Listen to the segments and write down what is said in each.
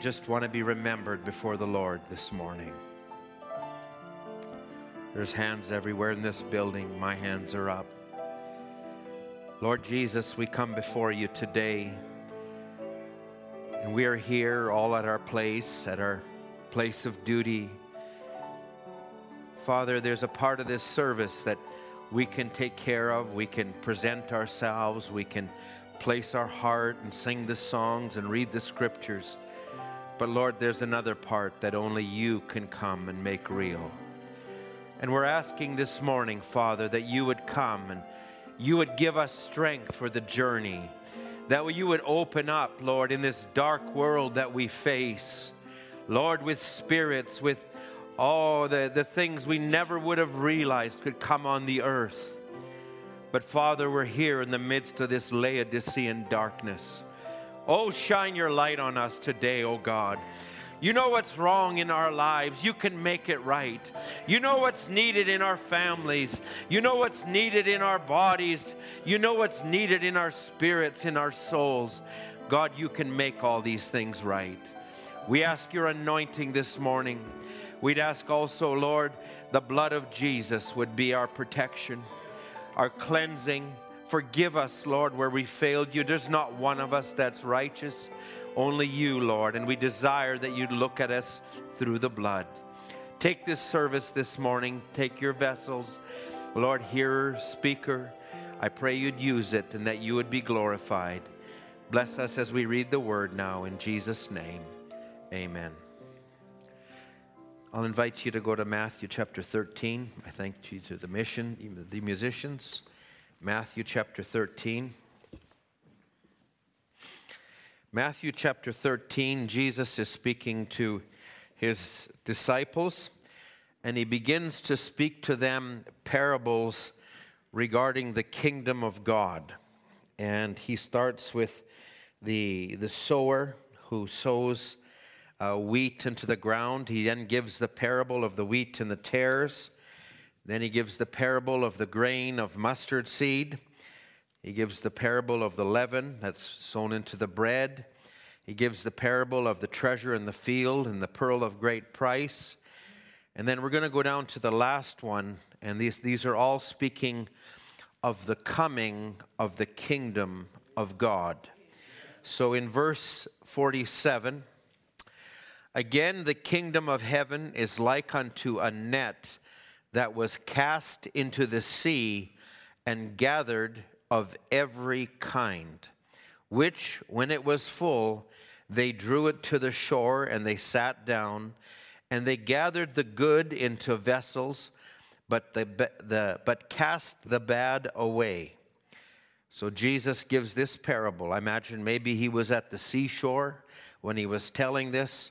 just want to be remembered before the Lord this morning? There's hands everywhere in this building. My hands are up. Lord Jesus, we come before you today. And we are here all at our place, at our place of duty. Father, there's a part of this service that we can take care of. We can present ourselves. We can place our heart and sing the songs and read the scriptures. But Lord, there's another part that only you can come and make real. And we're asking this morning, Father, that you would come and you would give us strength for the journey. That you would open up, Lord, in this dark world that we face. Lord, with spirits, with all the, the things we never would have realized could come on the earth. But Father, we're here in the midst of this Laodicean darkness. Oh, shine your light on us today, oh God. You know what's wrong in our lives. You can make it right. You know what's needed in our families. You know what's needed in our bodies. You know what's needed in our spirits, in our souls. God, you can make all these things right. We ask your anointing this morning. We'd ask also, Lord, the blood of Jesus would be our protection, our cleansing. Forgive us, Lord, where we failed you. There's not one of us that's righteous, only you, Lord. And we desire that you'd look at us through the blood. Take this service this morning, take your vessels, Lord, hearer, speaker. I pray you'd use it and that you would be glorified. Bless us as we read the word now in Jesus' name. Amen. I'll invite you to go to Matthew chapter 13. I thank you to the mission, the musicians. Matthew chapter 13. Matthew chapter 13, Jesus is speaking to his disciples, and he begins to speak to them parables regarding the kingdom of God. And he starts with the, the sower who sows uh, wheat into the ground. He then gives the parable of the wheat and the tares. Then he gives the parable of the grain of mustard seed. He gives the parable of the leaven that's sown into the bread. He gives the parable of the treasure in the field and the pearl of great price. And then we're going to go down to the last one, and these, these are all speaking of the coming of the kingdom of God. So in verse 47, again, the kingdom of heaven is like unto a net that was cast into the sea and gathered of every kind, which, when it was full, they drew it to the shore and they sat down, and they gathered the good into vessels, but, the, the, but cast the bad away. So Jesus gives this parable. I imagine maybe he was at the seashore when he was telling this,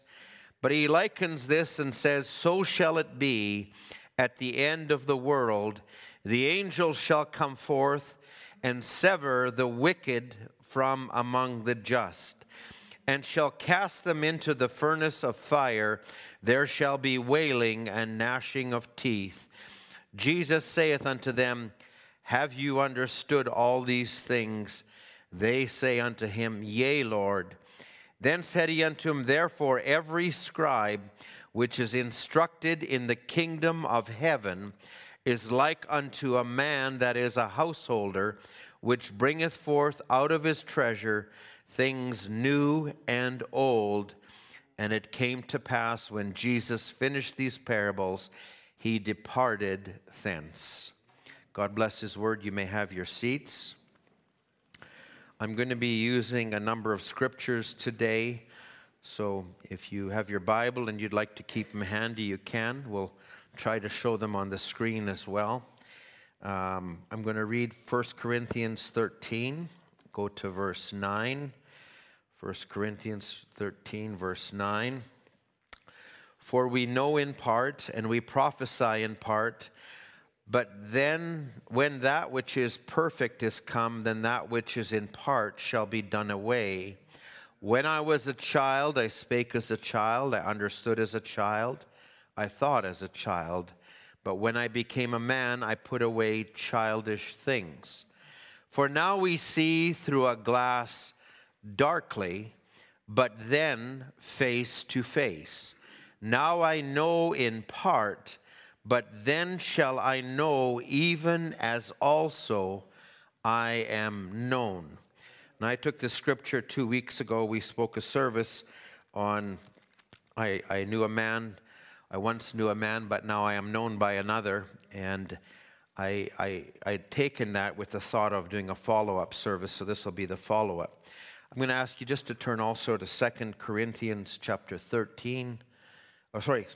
but he likens this and says, So shall it be at the end of the world. The angels shall come forth and sever the wicked from among the just, and shall cast them into the furnace of fire. There shall be wailing and gnashing of teeth. Jesus saith unto them, Have you understood all these things? They say unto him, Yea, Lord. Then said he unto him, Therefore, every scribe which is instructed in the kingdom of heaven is like unto a man that is a householder, which bringeth forth out of his treasure things new and old. And it came to pass when Jesus finished these parables, he departed thence. God bless his word. You may have your seats. I'm going to be using a number of scriptures today. So if you have your Bible and you'd like to keep them handy, you can. We'll try to show them on the screen as well. Um, I'm going to read 1 Corinthians 13, go to verse 9. 1 Corinthians 13, verse 9. For we know in part and we prophesy in part, but then when that which is perfect is come, then that which is in part shall be done away. When I was a child, I spake as a child, I understood as a child, I thought as a child. But when I became a man, I put away childish things. For now we see through a glass darkly, but then face to face. Now I know in part, but then shall I know even as also I am known. And I took this scripture two weeks ago. We spoke a service on I, I knew a man, I once knew a man, but now I am known by another. And I, I, I'd taken that with the thought of doing a follow up service, so this will be the follow up. I'm going to ask you just to turn also to 2 Corinthians chapter 13. Oh, sorry,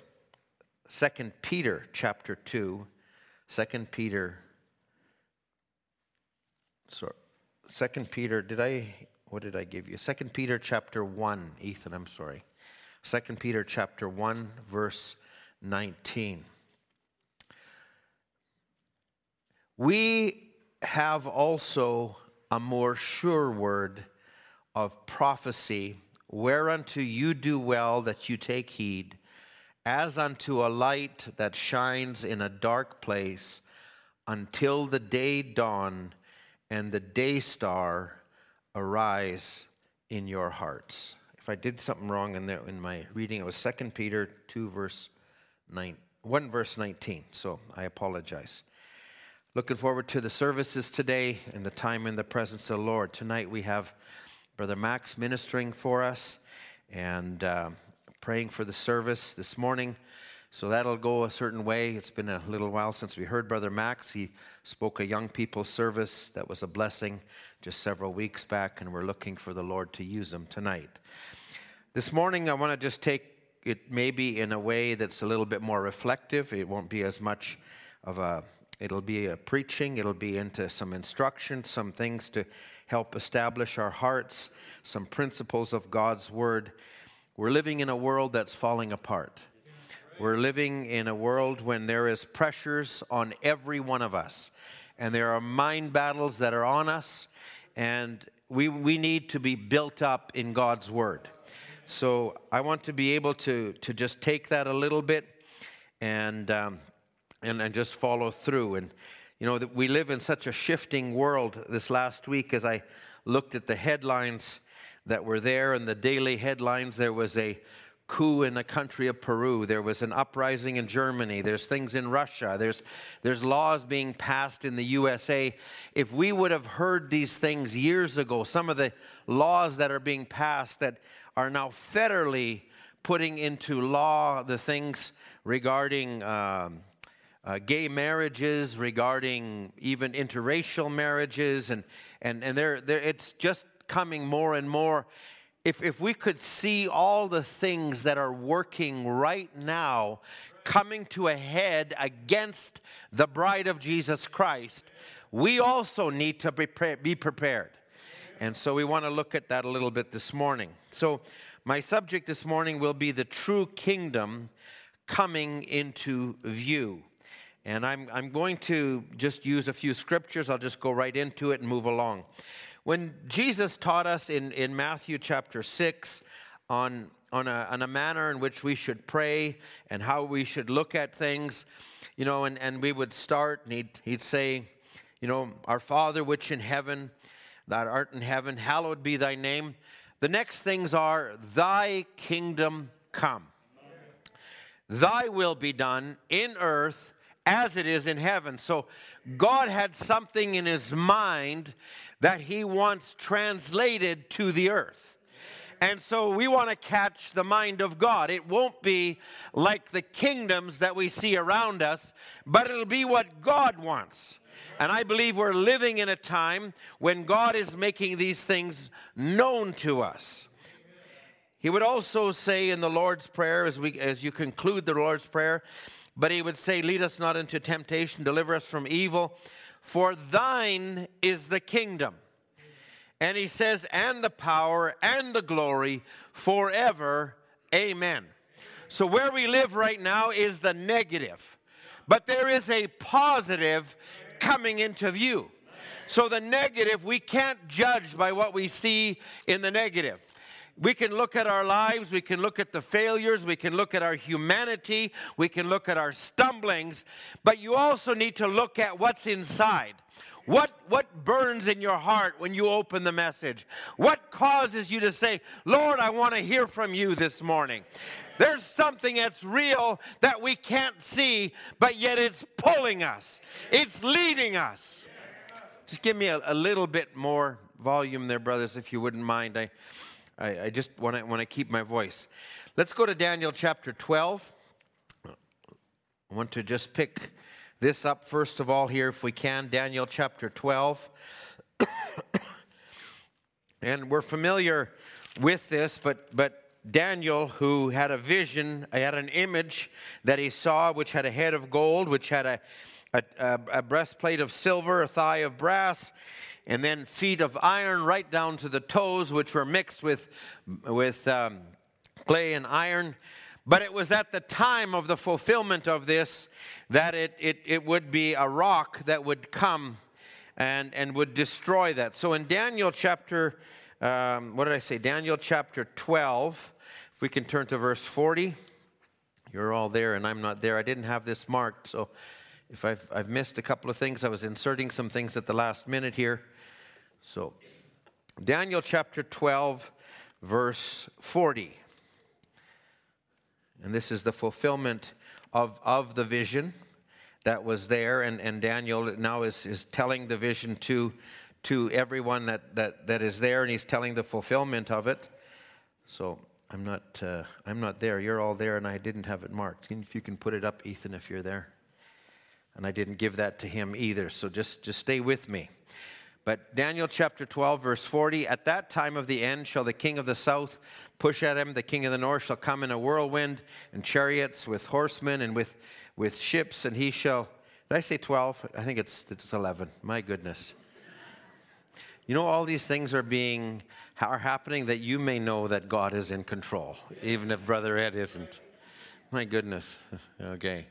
2 Peter chapter 2. 2 Peter. Sorry. Second Peter, did I, what did I give you? Second Peter chapter 1, Ethan, I'm sorry. Second Peter chapter 1, verse 19. We have also a more sure word of prophecy, whereunto you do well that you take heed, as unto a light that shines in a dark place until the day dawn and the day star arise in your hearts. If I did something wrong in, there, in my reading, it was 2 Peter 2, verse 9, 1, verse 19. So I apologize. Looking forward to the services today and the time in the presence of the Lord. Tonight we have Brother Max ministering for us and uh, praying for the service this morning. So that'll go a certain way. It's been a little while since we heard Brother Max. He spoke a young people's service that was a blessing just several weeks back, and we're looking for the Lord to use him tonight. This morning, I want to just take it maybe in a way that's a little bit more reflective. It won't be as much of a, it'll be a preaching, it'll be into some instruction, some things to help establish our hearts, some principles of God's Word. We're living in a world that's falling apart. We're living in a world when there is pressures on every one of us, and there are mind battles that are on us, and we, we need to be built up in God's Word. So I want to be able to, to just take that a little bit and, um, and, and just follow through. And, you know, that we live in such a shifting world this last week as I looked at the headlines that were there and the daily headlines, there was a coup in the country of Peru. There was an uprising in Germany. There's things in Russia. There's, there's laws being passed in the USA. If we would have heard these things years ago, some of the laws that are being passed that are now federally putting into law the things regarding um, uh, gay marriages, regarding even interracial marriages, and, and, and they're, it's just coming more and more if, if we could see all the things that are working right now coming to a head against the bride of Jesus Christ, we also need to be, be prepared. And so we want to look at that a little bit this morning. So, my subject this morning will be the true kingdom coming into view. And I'm, I'm going to just use a few scriptures. I'll just go right into it and move along. When Jesus taught us in, in Matthew chapter 6 on, on, a, on a manner in which we should pray and how we should look at things, you know, and, and we would start and he'd, he'd say, you know, Our Father which in heaven, that art in heaven, hallowed be thy name. The next things are, Thy kingdom come. Thy will be done in earth as it is in heaven. So God had something in his mind that he wants translated to the earth. And so we want to catch the mind of God. It won't be like the kingdoms that we see around us, but it'll be what God wants. And I believe we're living in a time when God is making these things known to us. He would also say in the Lord's Prayer, as, we, as you conclude the Lord's Prayer, but he would say, Lead us not into temptation, deliver us from evil, for thine is the kingdom. And he says, and the power and the glory forever. Amen. So, where we live right now is the negative, but there is a positive coming into view. So, the negative, we can't judge by what we see in the negative. We can look at our lives, we can look at the failures, we can look at our humanity, we can look at our stumblings, but you also need to look at what's inside. What, what burns in your heart when you open the message? What causes you to say, Lord, I want to hear from you this morning? There's something that's real that we can't see, but yet it's pulling us, it's leading us. Just give me a, a little bit more volume there, brothers, if you wouldn't mind. I, I, I just want to want to keep my voice. Let's go to Daniel chapter 12. I want to just pick this up first of all here, if we can. Daniel chapter 12. and we're familiar with this, but but Daniel, who had a vision, had an image that he saw, which had a head of gold, which had a, a, a breastplate of silver, a thigh of brass, and then feet of iron right down to the toes, which were mixed with, with um, clay and iron. But it was at the time of the fulfillment of this that it, it, it would be a rock that would come and, and would destroy that. So in Daniel chapter, um, what did I say? Daniel chapter 12, if we can turn to verse 40. You're all there and I'm not there. I didn't have this marked, so if I've, I've missed a couple of things, I was inserting some things at the last minute here. So, Daniel chapter 12, verse 40. And this is the fulfillment of, of the vision that was there. And, and Daniel now is, is telling the vision to, to everyone that, that, that is there, and he's telling the fulfillment of it. So I'm not, uh, I'm not there. You're all there, and I didn't have it marked. If you can put it up, Ethan, if you're there. And I didn't give that to him either. So just, just stay with me. But Daniel chapter 12, verse 40 At that time of the end shall the king of the south push at him, the king of the north shall come in a whirlwind and chariots with horsemen and with, with ships, and he shall. Did I say 12? I think it's, it's 11. My goodness. You know, all these things are being are happening that you may know that God is in control, even if Brother Ed isn't. My goodness. Okay.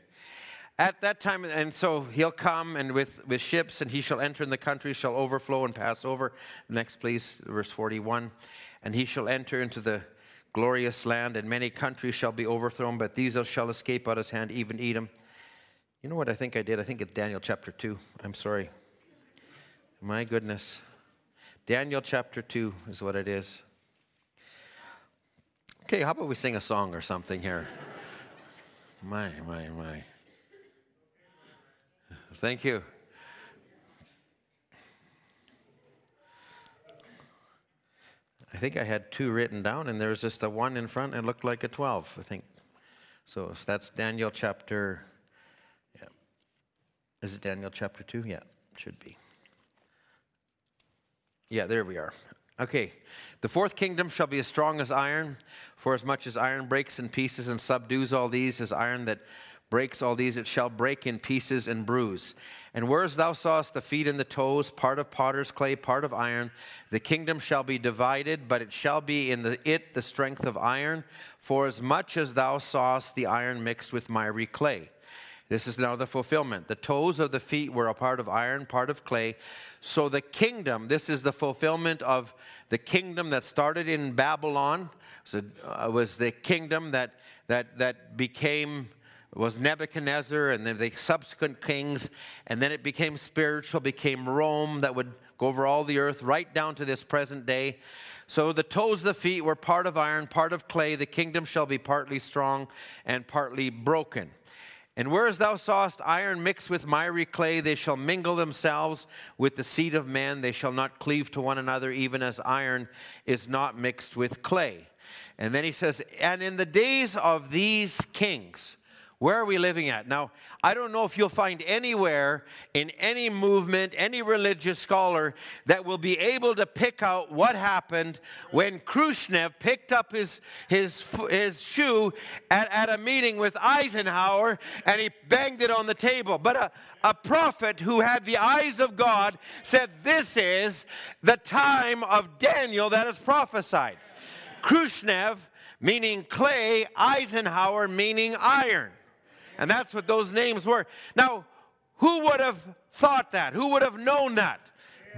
At that time, and so he'll come and with, with ships, and he shall enter in the country, shall overflow and pass over. Next, please, verse 41. And he shall enter into the glorious land, and many countries shall be overthrown, but these shall escape out of his hand, even Edom. You know what I think I did? I think it's Daniel chapter 2. I'm sorry. My goodness. Daniel chapter 2 is what it is. Okay, how about we sing a song or something here? my, my, my. Thank you. I think I had two written down, and there was just a one in front and looked like a 12, I think. So that's Daniel chapter. Yeah. Is it Daniel chapter 2? Yeah, should be. Yeah, there we are. Okay. The fourth kingdom shall be as strong as iron, for as much as iron breaks in pieces and subdues all these, as iron that breaks all these, it shall break in pieces and bruise. And whereas thou sawest the feet and the toes, part of potter's clay, part of iron, the kingdom shall be divided, but it shall be in the, it the strength of iron, for as much as thou sawest the iron mixed with miry clay. This is now the fulfillment. The toes of the feet were a part of iron, part of clay. So the kingdom, this is the fulfillment of the kingdom that started in Babylon, so, uh, was the kingdom that, that, that became was Nebuchadnezzar and then the subsequent kings, and then it became spiritual, became Rome that would go over all the earth right down to this present day. So the toes of the feet were part of iron, part of clay. The kingdom shall be partly strong and partly broken. And whereas thou sawest iron mixed with miry clay, they shall mingle themselves with the seed of men. They shall not cleave to one another, even as iron is not mixed with clay. And then he says, And in the days of these kings, Where are we living at? Now, I don't know if you'll find anywhere in any movement, any religious scholar that will be able to pick out what happened when Khrushchev picked up his, his, his shoe at, at a meeting with Eisenhower and he banged it on the table. But a, a prophet who had the eyes of God said, This is the time of Daniel that is prophesied. Khrushchev meaning clay, Eisenhower meaning iron. And that's what those names were. Now, who would have thought that? Who would have known that?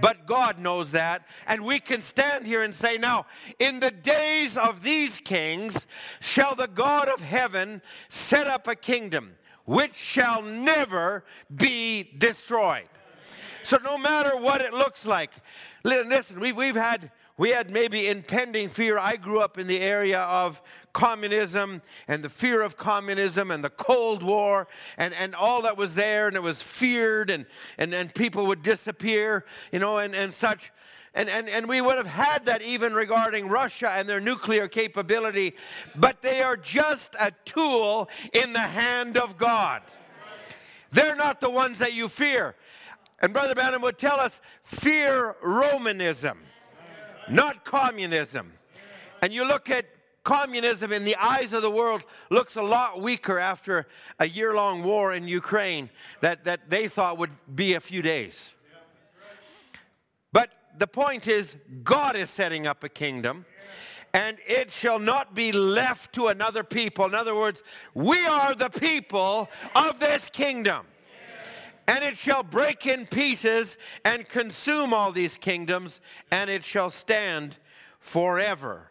But God knows that. And we can stand here and say, now, in the days of these kings, shall the God of heaven set up a kingdom which shall never be destroyed. So, no matter what it looks like, listen, we've, we've had we had maybe impending fear. I grew up in the area of communism and the fear of communism and the Cold War and, and all that was there, and it was feared, and, and, and people would disappear, you know, and, and such. And, and, and we would have had that even regarding Russia and their nuclear capability, but they are just a tool in the hand of God. They're not the ones that you fear. And Brother Branham would tell us fear Romanism not communism. And you look at communism in the eyes of the world looks a lot weaker after a year long war in Ukraine that, that they thought would be a few days. But the point is, God is setting up a kingdom. And it shall not be left to another people. In other words, we are the people of this kingdom and it shall break in pieces and consume all these kingdoms, and it shall stand forever.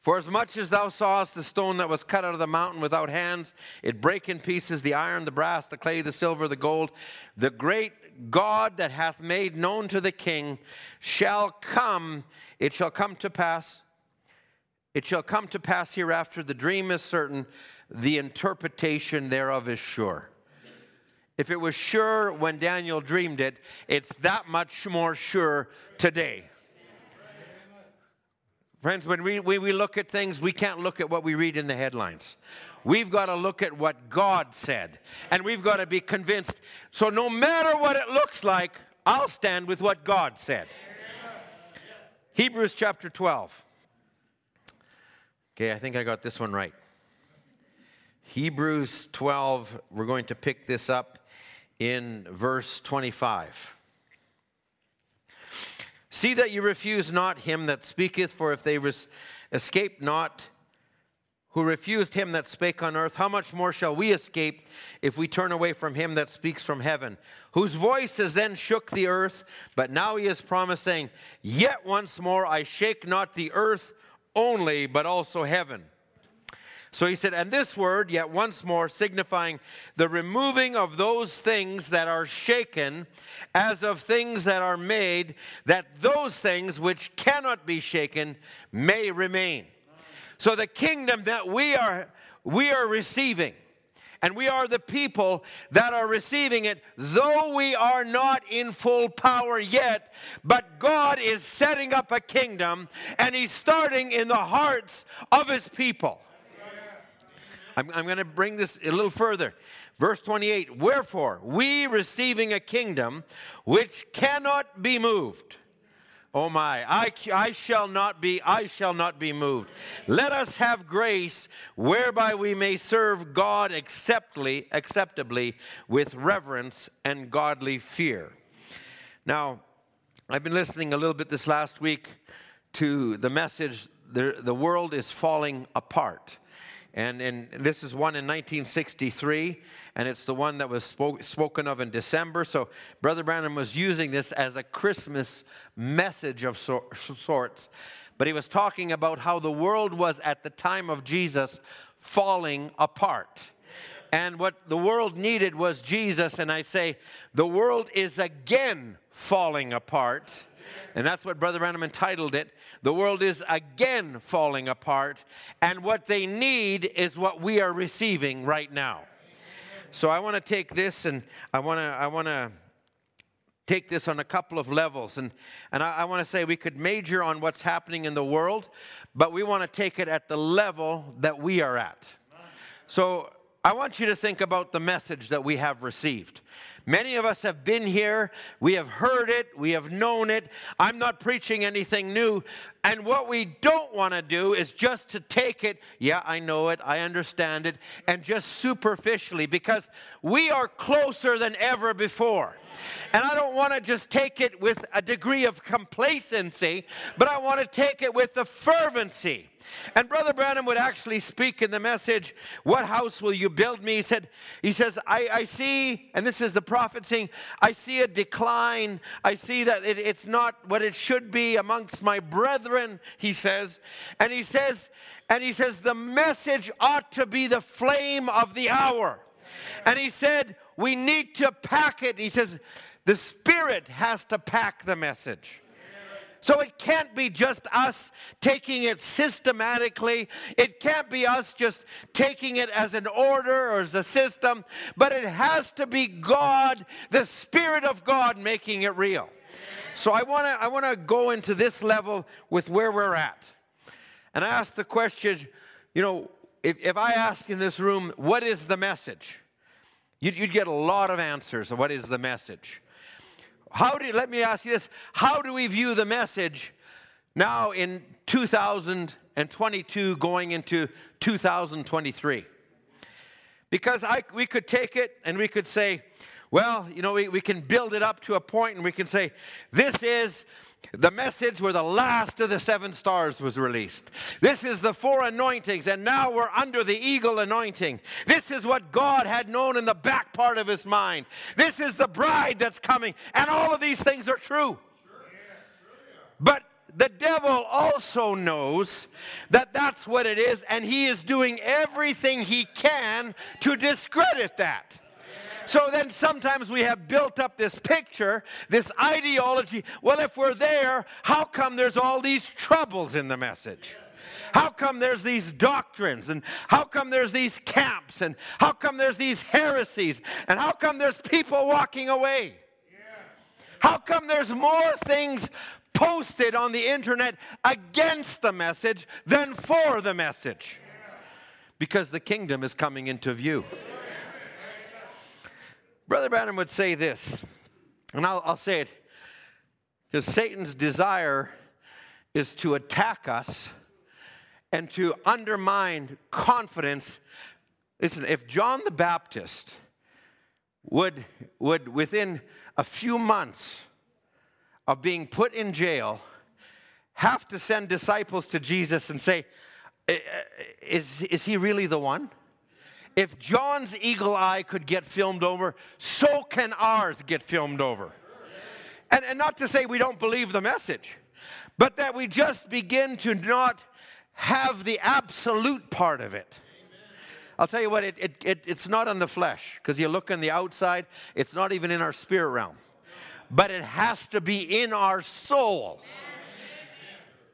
For as much as thou sawest the stone that was cut out of the mountain without hands, it break in pieces the iron, the brass, the clay, the silver, the gold, the great God that hath made known to the king shall come, it shall come to pass. It shall come to pass hereafter, the dream is certain, the interpretation thereof is sure. If it was sure when Daniel dreamed it, it's that much more sure today. Friends, when we, we, we look at things, we can't look at what we read in the headlines. We've got to look at what God said, and we've got to be convinced. So, no matter what it looks like, I'll stand with what God said. Hebrews chapter 12. Okay, I think I got this one right. Hebrews 12, we're going to pick this up in verse 25. See that you refuse not him that speaketh, for if they res- escape not who refused him that spake on earth, how much more shall we escape if we turn away from him that speaks from heaven, whose voice has then shook the earth, but now he is promising, Yet once more I shake not the earth only, but also heaven. So he said, and this word, yet once more, signifying the removing of those things that are shaken, as of things that are made, that those things which cannot be shaken may remain. So the kingdom that we are we are receiving, and we are the people that are receiving it, though we are not in full power yet. But God is setting up a kingdom, and He's starting in the hearts of His people. I'm, I'm going to bring this a little further. Verse 28 Wherefore, we receiving a kingdom which cannot be moved. Oh my, I, I shall not be, I shall not be moved. Let us have grace whereby we may serve God acceptably, acceptably with reverence and godly fear. Now, I've been listening a little bit this last week to the message the, the world is falling apart. And, and this is one in 1963, and it's the one that was spoke, spoken of in December. So Brother Branham was using this as a Christmas message of so, sorts. But he was talking about how the world was at the time of Jesus falling apart. And what the world needed was Jesus. And I say, the world is again falling apart. And that's what Brother Branham entitled it. The world is again falling apart, and what they need is what we are receiving right now. So I want to take this and I want to I want to take this on a couple of levels. And, and I, I want to say we could major on what's happening in the world, but we want to take it at the level that we are at. So I want you to think about the message that we have received. Many of us have been here, we have heard it, we have known it. I'm not preaching anything new. And what we don't want to do is just to take it, yeah, I know it, I understand it, and just superficially, because we are closer than ever before. And I don't want to just take it with a degree of complacency, but I want to take it with the fervency. And Brother Branham would actually speak in the message, What house will you build me? He said, He says, I, I see, and this is the prophet saying, I see a decline. I see that it, it's not what it should be amongst my brethren, he says. And he says, and he says, the message ought to be the flame of the hour. And he said, we need to pack it. He says, the Spirit has to pack the message. So it can't be just us taking it systematically. It can't be us just taking it as an order or as a system, but it has to be God, the Spirit of God, making it real. So I want to I want to go into this level with where we're at. And I ask the question, you know, if, if I ask in this room, what is the message? You'd, you'd get a lot of answers what is the message. How do let me ask you this? How do we view the message now in 2022 going into 2023? Because I, we could take it and we could say, well, you know, we, we can build it up to a point and we can say, this is the message where the last of the seven stars was released. This is the four anointings, and now we're under the eagle anointing. This is what God had known in the back part of his mind. This is the bride that's coming, and all of these things are true. But the devil also knows that that's what it is, and he is doing everything he can to discredit that. So then sometimes we have built up this picture, this ideology. Well, if we're there, how come there's all these troubles in the message? How come there's these doctrines? And how come there's these camps? And how come there's these heresies? And how come there's people walking away? How come there's more things posted on the internet against the message than for the message? Because the kingdom is coming into view. Brother Branham would say this, and I'll, I'll say it because Satan's desire is to attack us and to undermine confidence. Listen, if John the Baptist would, would within a few months of being put in jail, have to send disciples to Jesus and say, Is, is he really the one? If John's eagle eye could get filmed over, so can ours get filmed over. And, and not to say we don't believe the message, but that we just begin to not have the absolute part of it. I'll tell you what, it, it, it it's not on the flesh, because you look on the outside, it's not even in our spirit realm. But it has to be in our soul.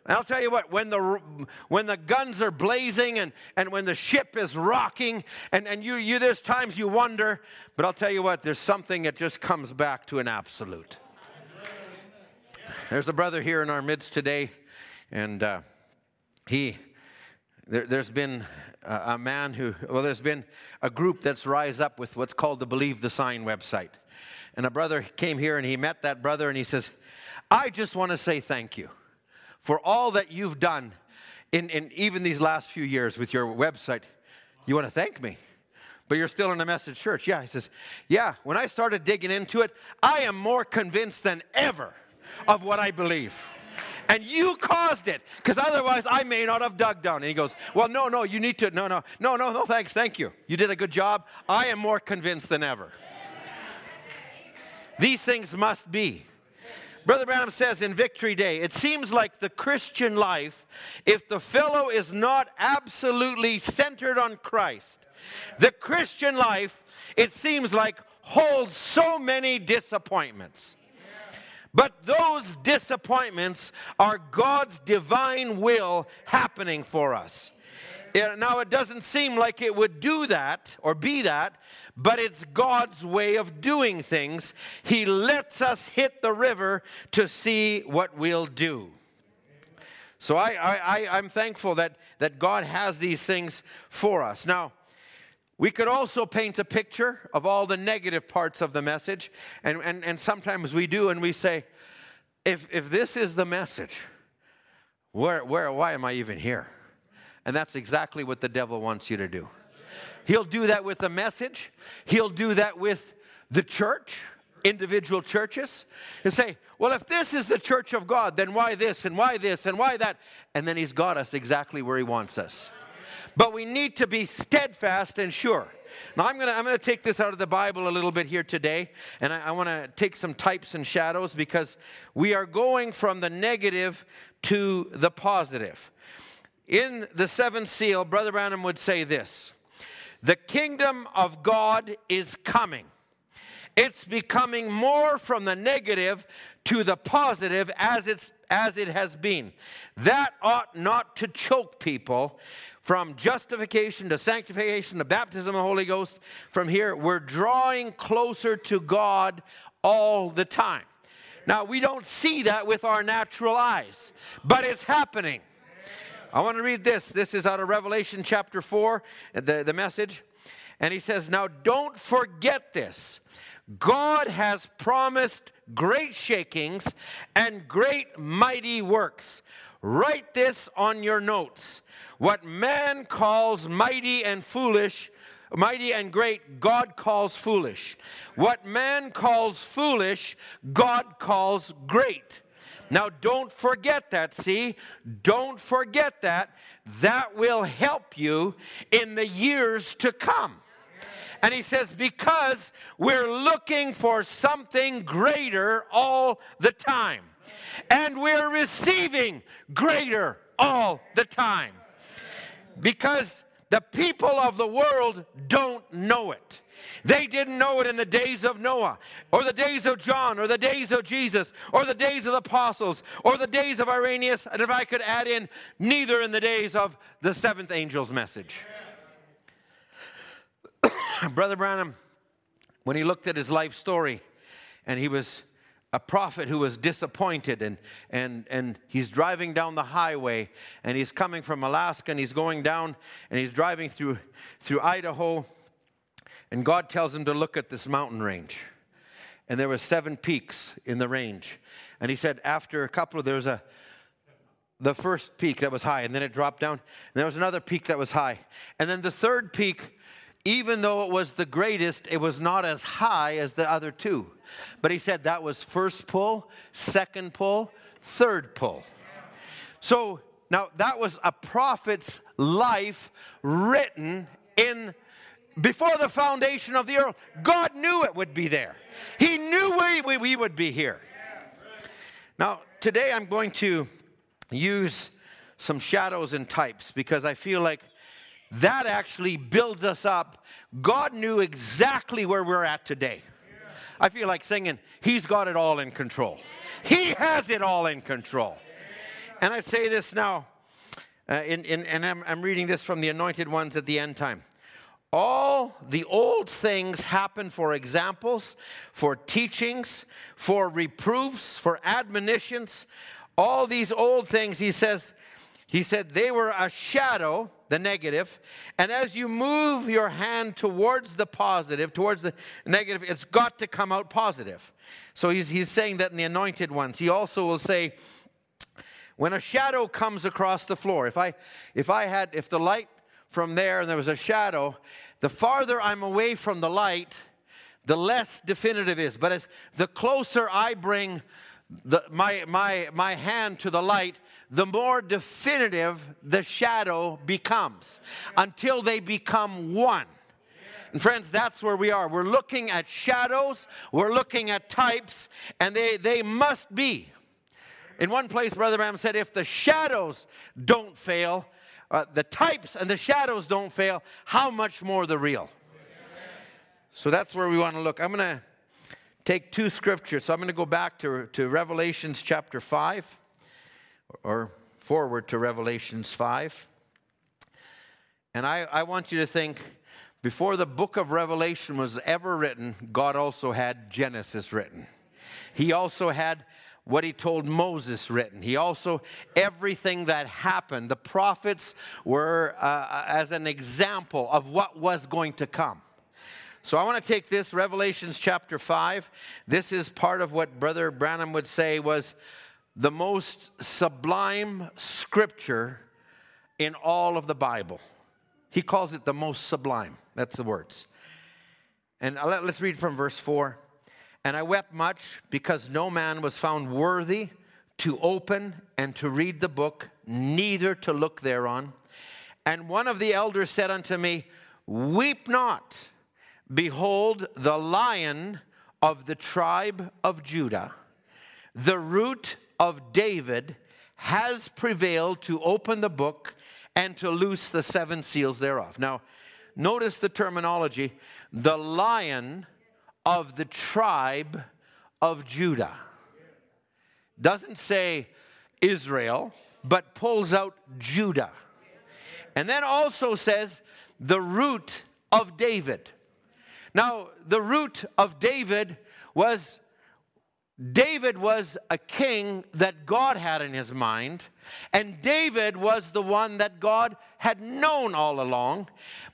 And I'll tell you what, when the, when the guns are blazing and, and when the ship is rocking, and, and you, you, there's times you wonder, but I'll tell you what, there's something that just comes back to an absolute. There's a brother here in our midst today, and uh, he, there, has been a, a man who, well, there's been a group that's rise up with what's called the Believe the Sign website. And a brother came here and he met that brother and he says, I just want to say thank you for all that you've done in, in even these last few years with your website. You want to thank me? But you're still in a message church. Yeah, he says, Yeah, when I started digging into it, I am more convinced than ever of what I believe. And you caused it, because otherwise I may not have dug down. And he goes, Well, no, no, you need to, no, no, no, no, no, thanks, thank you. You did a good job. I am more convinced than ever. These things must be. Brother Branham says in Victory Day, it seems like the Christian life, if the fellow is not absolutely centered on Christ, the Christian life, it seems like, holds so many disappointments. But those disappointments are God's divine will happening for us. Now, it doesn't seem like it would do that or be that, but it's God's way of doing things. He lets us hit the river to see what we'll do. So I, I, I, am thankful that, that God has these things for us. Now, We could also paint a picture of all the negative parts of the message, and, and, and sometimes we do, and we say, if, if this is the message, where, where, why am I even here? And that's exactly what the devil wants you to do. He'll do that with the message, he'll do that with the church, individual churches, and say, well, if this is the church of God, then why this and why this and why that? And then he's got us exactly where he wants us. But we need to be steadfast and sure. Now, I'm going to I'm gonna take this out of the Bible a little bit here today, and I, I want to take some types and shadows because we are going from the negative to the positive. In the seventh seal, Brother Branham would say this The kingdom of God is coming. It's becoming more from the negative to the positive as, it's, as it has been. That ought not to choke people from justification to sanctification to baptism of the Holy Ghost. From here, we're drawing closer to God all the time. Now, we don't see that with our natural eyes, but it's happening. I want to read this. This is out of Revelation chapter 4, the, the message. And he says, Now don't forget this. God has promised great shakings and great mighty works. Write this on your notes. What man calls mighty and foolish, mighty and great, God calls foolish. What man calls foolish, God calls great. Now, don't forget that, see? Don't forget that. That will help you in the years to come. And he says, because we're looking for something greater all the time. And we're receiving greater all the time. Because the people of the world don't know it. They didn't know it in the days of Noah, or the days of John, or the days of Jesus, or the days of the apostles, or the days of Irenaeus, and if I could add in, neither in the days of the seventh angel's message. Brother Branham, when he looked at his life story, and he was a prophet who was disappointed and, and, and he's driving down the highway and he's coming from alaska and he's going down and he's driving through, through idaho and god tells him to look at this mountain range and there were seven peaks in the range and he said after a couple of there was a the first peak that was high and then it dropped down and there was another peak that was high and then the third peak even though it was the greatest, it was not as high as the other two. But he said that was first pull, second pull, third pull. So now that was a prophet's life written in before the foundation of the earth. God knew it would be there. He knew we, we, we would be here. Now, today I'm going to use some shadows and types because I feel like that actually builds us up. God knew exactly where we're at today. I feel like singing, He's got it all in control. He has it all in control. And I say this now, uh, in, in, and I'm, I'm reading this from the anointed ones at the end time. All the old things happen for examples, for teachings, for reproofs, for admonitions. All these old things, he says, he said they were a shadow the negative. And as you move your hand towards the positive, towards the negative, it's got to come out positive. So he's, he's saying that in the anointed ones. He also will say, when a shadow comes across the floor, if I, if I had, if the light from there and there was a shadow, the farther I'm away from the light, the less definitive is. But as the closer I bring the, my, my, my hand to the light, the more definitive the shadow becomes until they become one. And friends, that's where we are. We're looking at shadows, we're looking at types, and they, they must be. In one place, Brother Branham said, if the shadows don't fail, uh, the types and the shadows don't fail, how much more the real? So that's where we want to look. I'm going to take two scriptures. So I'm going to go back to, to Revelations chapter 5 or forward to Revelations 5. And I, I want you to think before the book of Revelation was ever written, God also had Genesis written. He also had what he told Moses written. He also, everything that happened, the prophets were uh, as an example of what was going to come. So I want to take this, Revelations chapter 5. This is part of what Brother Branham would say was the most sublime scripture in all of the Bible. He calls it the most sublime. That's the words. And let's read from verse 4. And I wept much because no man was found worthy to open and to read the book, neither to look thereon. And one of the elders said unto me, Weep not. Behold, the lion of the tribe of Judah, the root of David, has prevailed to open the book and to loose the seven seals thereof. Now, notice the terminology the lion of the tribe of Judah. Doesn't say Israel, but pulls out Judah. And then also says the root of David. Now, the root of David was David was a king that God had in his mind, and David was the one that God had known all along,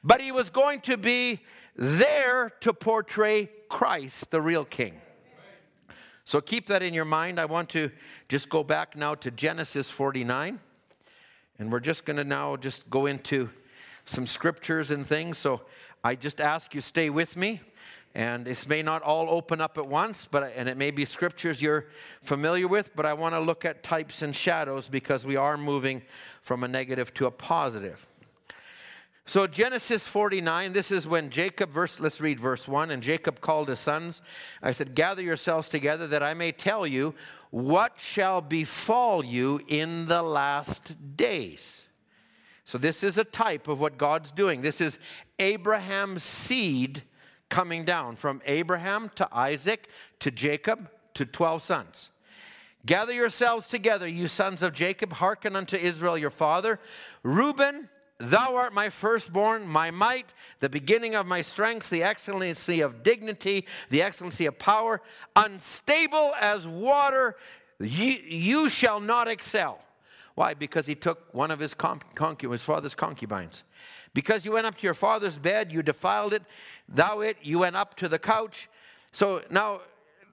but he was going to be there to portray Christ, the real king. So keep that in your mind. I want to just go back now to Genesis 49. And we're just going to now just go into some scriptures and things. So I just ask you stay with me. And this may not all open up at once, but and it may be scriptures you're familiar with, but I want to look at types and shadows because we are moving from a negative to a positive. So Genesis 49, this is when Jacob, verse, let's read verse 1. And Jacob called his sons. I said, Gather yourselves together that I may tell you what shall befall you in the last days. So this is a type of what God's doing. This is Abraham's seed coming down from Abraham to Isaac to Jacob to 12 sons. Gather yourselves together, you sons of Jacob, hearken unto Israel your father. Reuben, Thou art my firstborn, my might, the beginning of my strength, the excellency of dignity, the excellency of power. Unstable as water, you, you shall not excel. Why? Because he took one of his, concu- his father's concubines. Because you went up to your father's bed, you defiled it. Thou it, you went up to the couch. So now,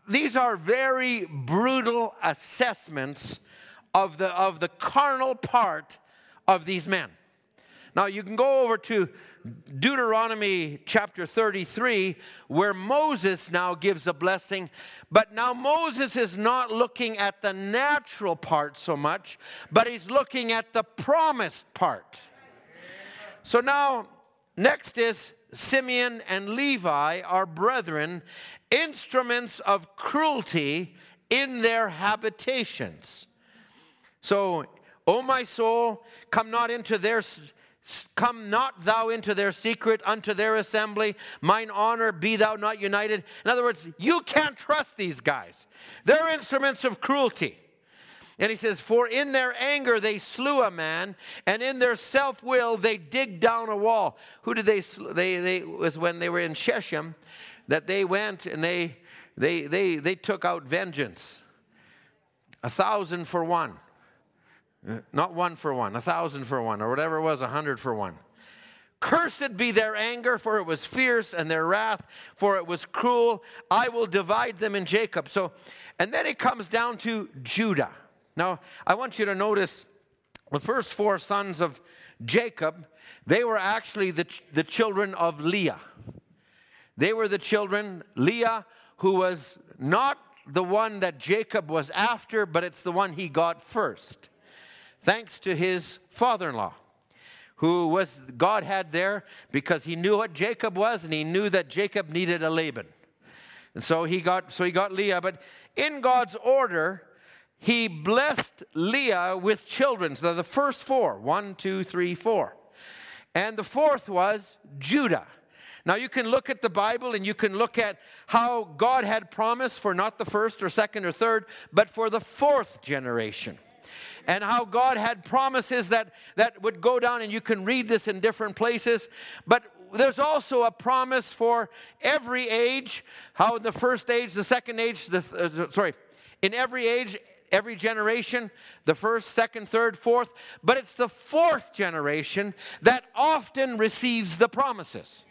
these are very brutal assessments of the, of the carnal part of these men. Now, you can go over to Deuteronomy chapter 33, where Moses now gives a blessing. But now Moses is not looking at the natural part so much, but he's looking at the promised part. So now, next is Simeon and Levi are brethren, instruments of cruelty in their habitations. So, O my soul, come not into their Come not thou into their secret, unto their assembly. Mine honor be thou not united. In other words, you can't trust these guys. They're instruments of cruelty. And he says, For in their anger they slew a man, and in their self will they dig down a wall. Who did they, they, they was when they were in Shechem that they went and they, they, they, they took out vengeance. A thousand for one. Not one for one, a thousand for one, or whatever it was, a hundred for one. Cursed be their anger, for it was fierce, and their wrath, for it was cruel. I will divide them in Jacob. So, and then it comes down to Judah. Now, I want you to notice the first four sons of Jacob, they were actually the, the children of Leah. They were the children, Leah, who was not the one that Jacob was after, but it's the one he got first thanks to his father in law, who was God had there because he knew what Jacob was and he knew that Jacob needed a Laban. And so he got so he got Leah, but in God's order, he blessed Leah with children. So the first four one, two, three, four. And the fourth was Judah. Now you can look at the Bible and you can look at how God had promised for not the first or second or third, but for the fourth generation and how God had promises that, that would go down, and you can read this in different places. But there's also a promise for every age, how in the first age, the second age, the, uh, sorry, in every age, every generation the first, second, third, fourth, but it's the fourth generation that often receives the promises.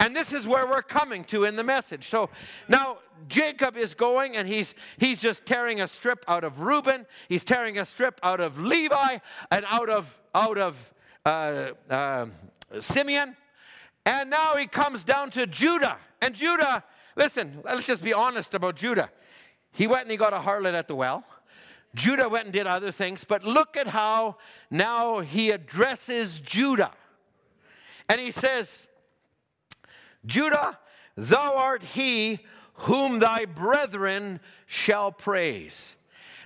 And this is where we're coming to in the message. So now Jacob is going and he's he's just tearing a strip out of Reuben, he's tearing a strip out of Levi and out of out of uh, uh, Simeon, and now he comes down to Judah. And Judah, listen, let's just be honest about Judah. He went and he got a harlot at the well. Judah went and did other things, but look at how now he addresses Judah. And he says, Judah, thou art he whom thy brethren shall praise.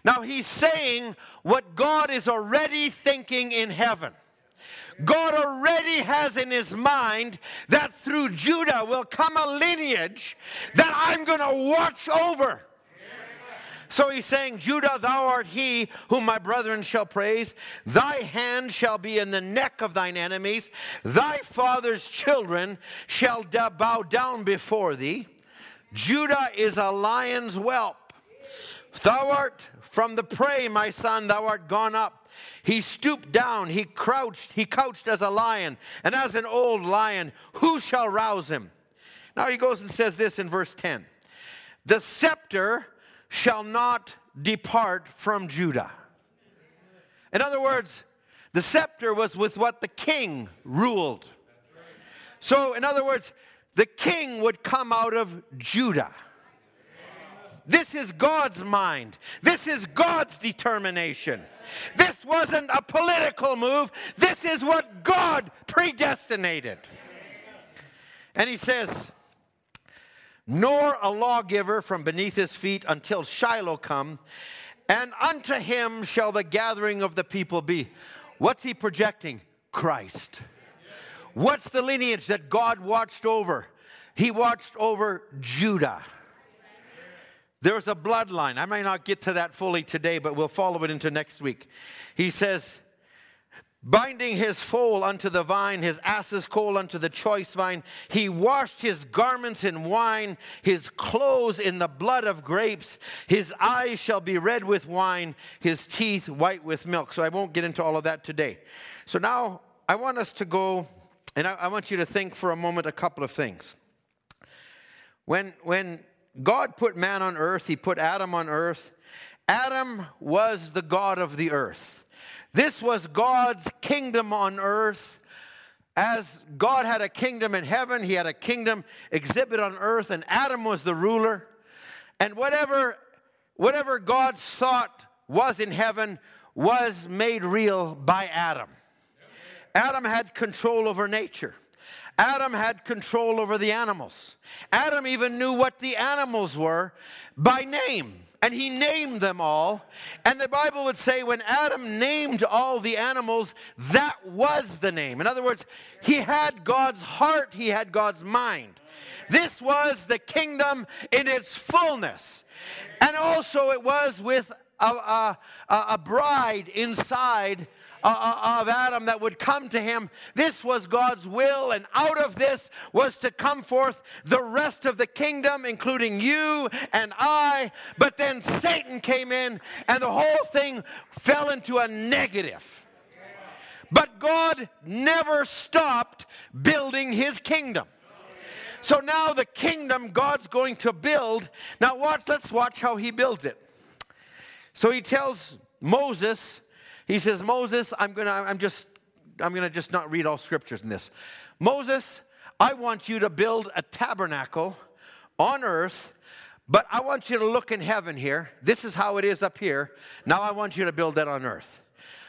Now he's saying what God is already thinking in heaven. God already has in his mind that through Judah will come a lineage that I'm going to watch over. So he's saying, Judah, thou art he whom my brethren shall praise. Thy hand shall be in the neck of thine enemies. Thy father's children shall bow down before thee. Judah is a lion's whelp. Thou art from the prey, my son, thou art gone up. He stooped down, he crouched, he couched as a lion, and as an old lion, who shall rouse him? Now he goes and says this in verse 10 The scepter shall not depart from Judah. In other words, the scepter was with what the king ruled. So, in other words, the king would come out of Judah. This is God's mind. This is God's determination. This wasn't a political move. This is what God predestinated. And he says, nor a lawgiver from beneath his feet until Shiloh come, and unto him shall the gathering of the people be. What's he projecting? Christ. What's the lineage that God watched over? He watched over Judah. There's a bloodline. I may not get to that fully today, but we'll follow it into next week. He says, binding his foal unto the vine, his ass's coal unto the choice vine. He washed his garments in wine, his clothes in the blood of grapes. His eyes shall be red with wine, his teeth white with milk. So I won't get into all of that today. So now I want us to go, and I, I want you to think for a moment a couple of things. When, when God put man on earth, he put Adam on earth. Adam was the God of the earth. This was God's kingdom on earth. As God had a kingdom in heaven, he had a kingdom exhibit on earth, and Adam was the ruler. And whatever, whatever God's thought was in heaven was made real by Adam. Adam had control over nature. Adam had control over the animals. Adam even knew what the animals were by name and he named them all. And the Bible would say when Adam named all the animals, that was the name. In other words, he had God's heart, he had God's mind. This was the kingdom in its fullness. And also, it was with a, a, a bride inside Uh, of Adam that would come to him. This was God's will, and out of this was to come forth the rest of the kingdom, including you and I. But then Satan came in, and the whole thing fell into a negative. But God never stopped building his kingdom. So now the kingdom God's going to build. Now watch, let's watch how he builds it. So he tells Moses, he says, Moses, I'm gonna, I'm just, I'm gonna just not read all scriptures in this. Moses, I want you to build a tabernacle on earth, but I want you to look in heaven here. This is how it is up here. Now I want you to build that on earth.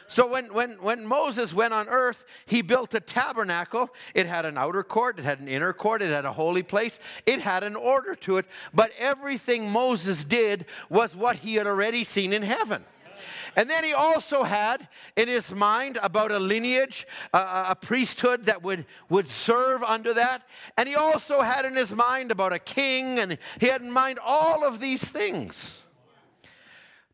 So when, when, when Moses went on earth, he built a tabernacle. It had an outer court, it had an inner court, it had a holy place, it had an order to it. But everything Moses did was what he had already seen in heaven. And then he also had in his mind about a lineage, a, a priesthood that would, would serve under that. And he also had in his mind about a king, and he had in mind all of these things.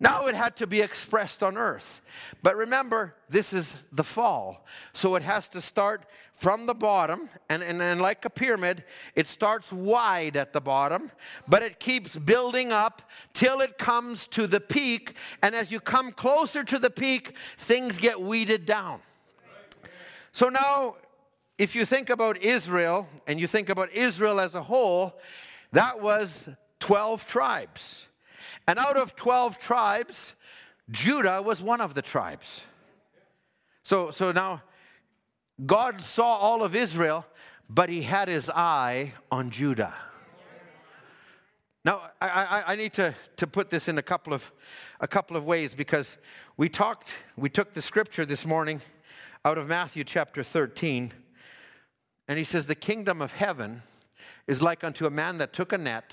Now it had to be expressed on earth. But remember, this is the fall. So it has to start from the bottom, and, and, and like a pyramid, it starts wide at the bottom, but it keeps building up till it comes to the peak. And as you come closer to the peak, things get weeded down. So now, if you think about Israel, and you think about Israel as a whole, that was 12 tribes. And out of 12 tribes, Judah was one of the tribes. So, so now, God saw all of Israel, but he had his eye on Judah. Now, I, I, I, need to, to put this in a couple, of, a couple of ways because we talked, we took the scripture this morning out of Matthew chapter 13, and he says, The kingdom of heaven is like unto a man that took a net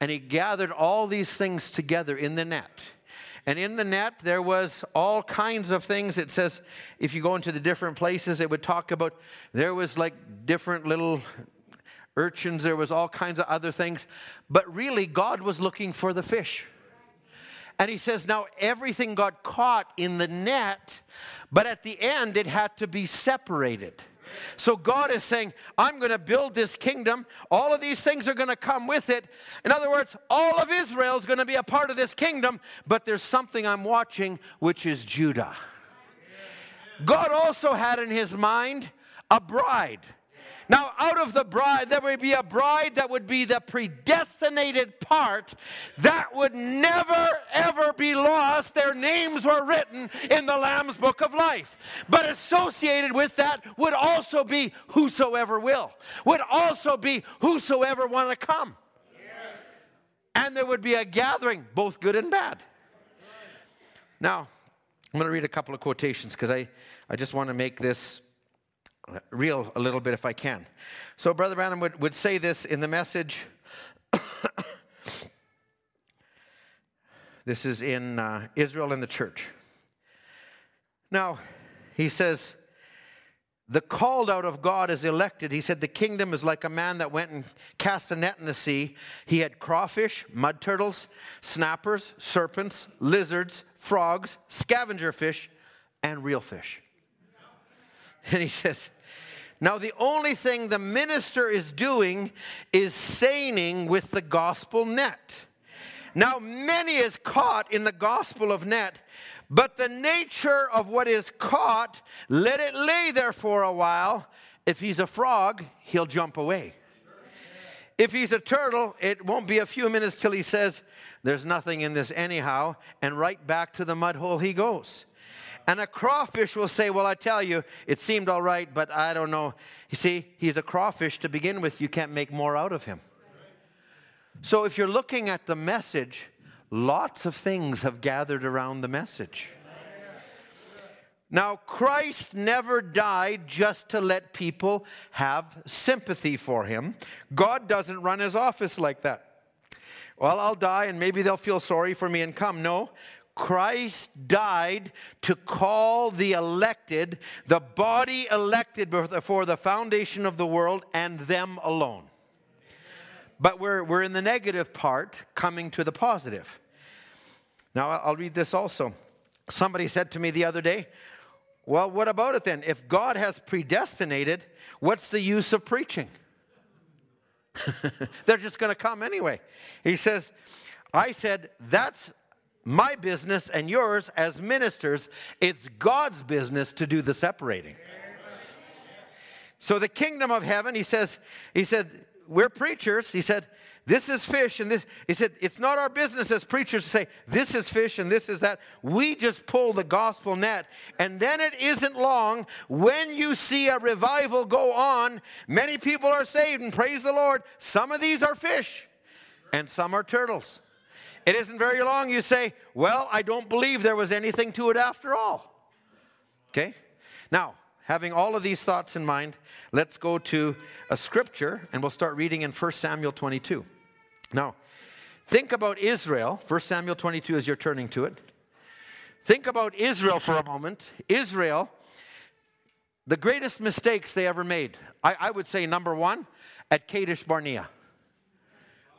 and he gathered all these things together in the net. And in the net, there was all kinds of things. It says, if you go into the different places, it would talk about there was like different little urchins, there was all kinds of other things. But really, God was looking for the fish. And he says, now everything got caught in the net, but at the end, it had to be separated. So God is saying, I'm going to build this kingdom. All of these things are going to come with it. In other words, all of Israel is going to be a part of this kingdom, but there's something I'm watching, which is Judah. God also had in his mind a bride. Now, out of the bride, there would be a bride that would be the predestinated part that would never, ever be lost. Their names were written in the Lamb's book of life. But associated with that would also be whosoever will, would also be whosoever want to come. And there would be a gathering, both good and bad. Now, I'm going to read a couple of quotations because I, I just want to make this real a little bit if I can. So, Brother Branham would, would say this in the message. this is in uh, Israel and the church. Now, he says, the called out of God is elected. He said, The kingdom is like a man that went and cast a net in the sea. He had crawfish, mud turtles, snappers, serpents, lizards, frogs, scavenger fish, and real fish. And he says, now, the only thing the minister is doing is seining with the gospel net. Now, many is caught in the gospel of net, but the nature of what is caught, let it lay there for a while. If he's a frog, he'll jump away. If he's a turtle, it won't be a few minutes till he says, There's nothing in this anyhow, and right back to the mud hole he goes. And a crawfish will say, Well, I tell you, it seemed all right, but I don't know. You see, he's a crawfish to begin with. You can't make more out of him. So if you're looking at the message, lots of things have gathered around the message. Now, Christ never died just to let people have sympathy for him. God doesn't run his office like that. Well, I'll die and maybe they'll feel sorry for me and come. No, Christ died to call the elected, the body elected before the foundation of the world, and them alone. But we're, we're in the negative part, coming to the positive. Now, I'll read this also. Somebody said to me the other day, Well, what about it then? If God has predestinated, what's the use of preaching? They're just going to come anyway. He says, I said, That's my business and yours as ministers. It's God's business to do the separating. So the kingdom of heaven, he says, he said, we're preachers. He said, this is fish and this. He said, it's not our business as preachers to say, this is fish and this is that. We just pull the gospel net. And then it isn't long when you see a revival go on, many people are saved and praise the Lord. Some of these are fish and some are turtles. It isn't very long, you say, Well, I don't believe there was anything to it after all. Okay? Now, having all of these thoughts in mind, let's go to a scripture and we'll start reading in 1 Samuel 22. Now, think about Israel. 1 Samuel 22 as you're turning to it. Think about Israel for a moment. Israel, the greatest mistakes they ever made. I, I would say number one, at Kadesh Barnea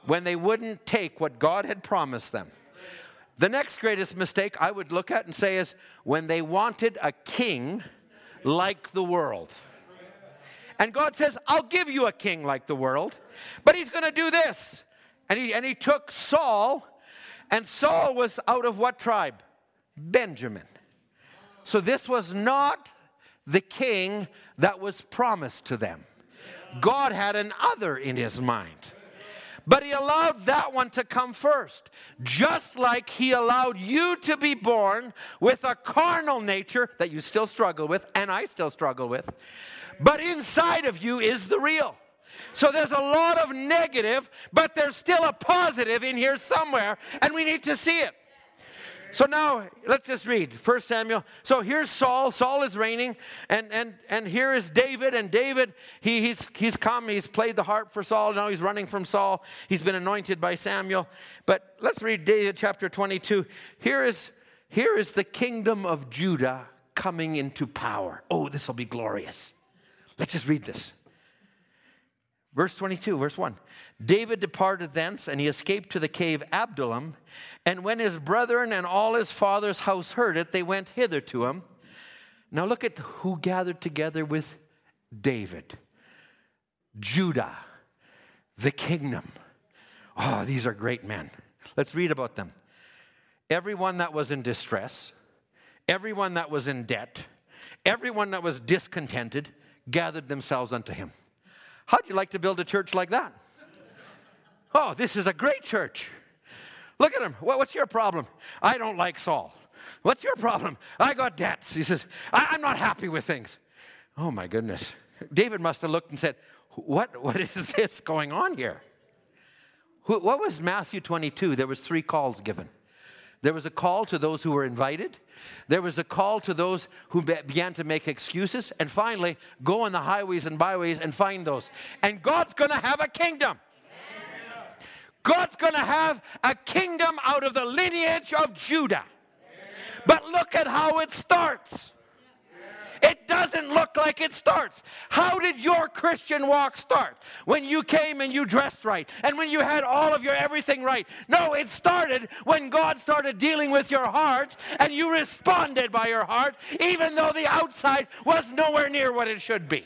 when they wouldn't take what God had promised them. The next greatest mistake I would look at and say is when they wanted a king like the world. And God says, I'll give you a king like the world, but he's going to do this. And he, and he took Saul, and Saul was out of what tribe? Benjamin. So this was not the king that was promised to them. God had an other in his mind. But he allowed that one to come first, just like he allowed you to be born with a carnal nature that you still struggle with, and I still struggle with. But inside of you is the real. So there's a lot of negative, but there's still a positive in here somewhere, and we need to see it. So now let's just read 1 Samuel. So here's Saul. Saul is reigning, and and and here is David. And David, he, he's he's come. He's played the harp for Saul. Now he's running from Saul. He's been anointed by Samuel. But let's read David chapter 22. Here is here is the kingdom of Judah coming into power. Oh, this will be glorious. Let's just read this. Verse 22, verse 1. David departed thence, and he escaped to the cave Adullam. And when his brethren and all his father's house heard it, they went hither to him. Now look at who gathered together with David Judah, the kingdom. Oh, these are great men. Let's read about them. Everyone that was in distress, everyone that was in debt, everyone that was discontented gathered themselves unto him. How'd you like to build a church like that? Oh, this is a great church. Look at him. What's your problem? I don't like Saul. What's your problem? I got debts. He says, I'm not happy with things. Oh my goodness. David must have looked and said, What, what is this going on here? What was Matthew 22? There was three calls given. There was a call to those who were invited. There was a call to those who began to make excuses. And finally, go on the highways and byways and find those. And God's going to have a kingdom. God's going to have a kingdom out of the lineage of Judah. But look at how it starts. It doesn't look like it starts. How did your Christian walk start? When you came and you dressed right and when you had all of your everything right. No, it started when God started dealing with your heart and you responded by your heart, even though the outside was nowhere near what it should be.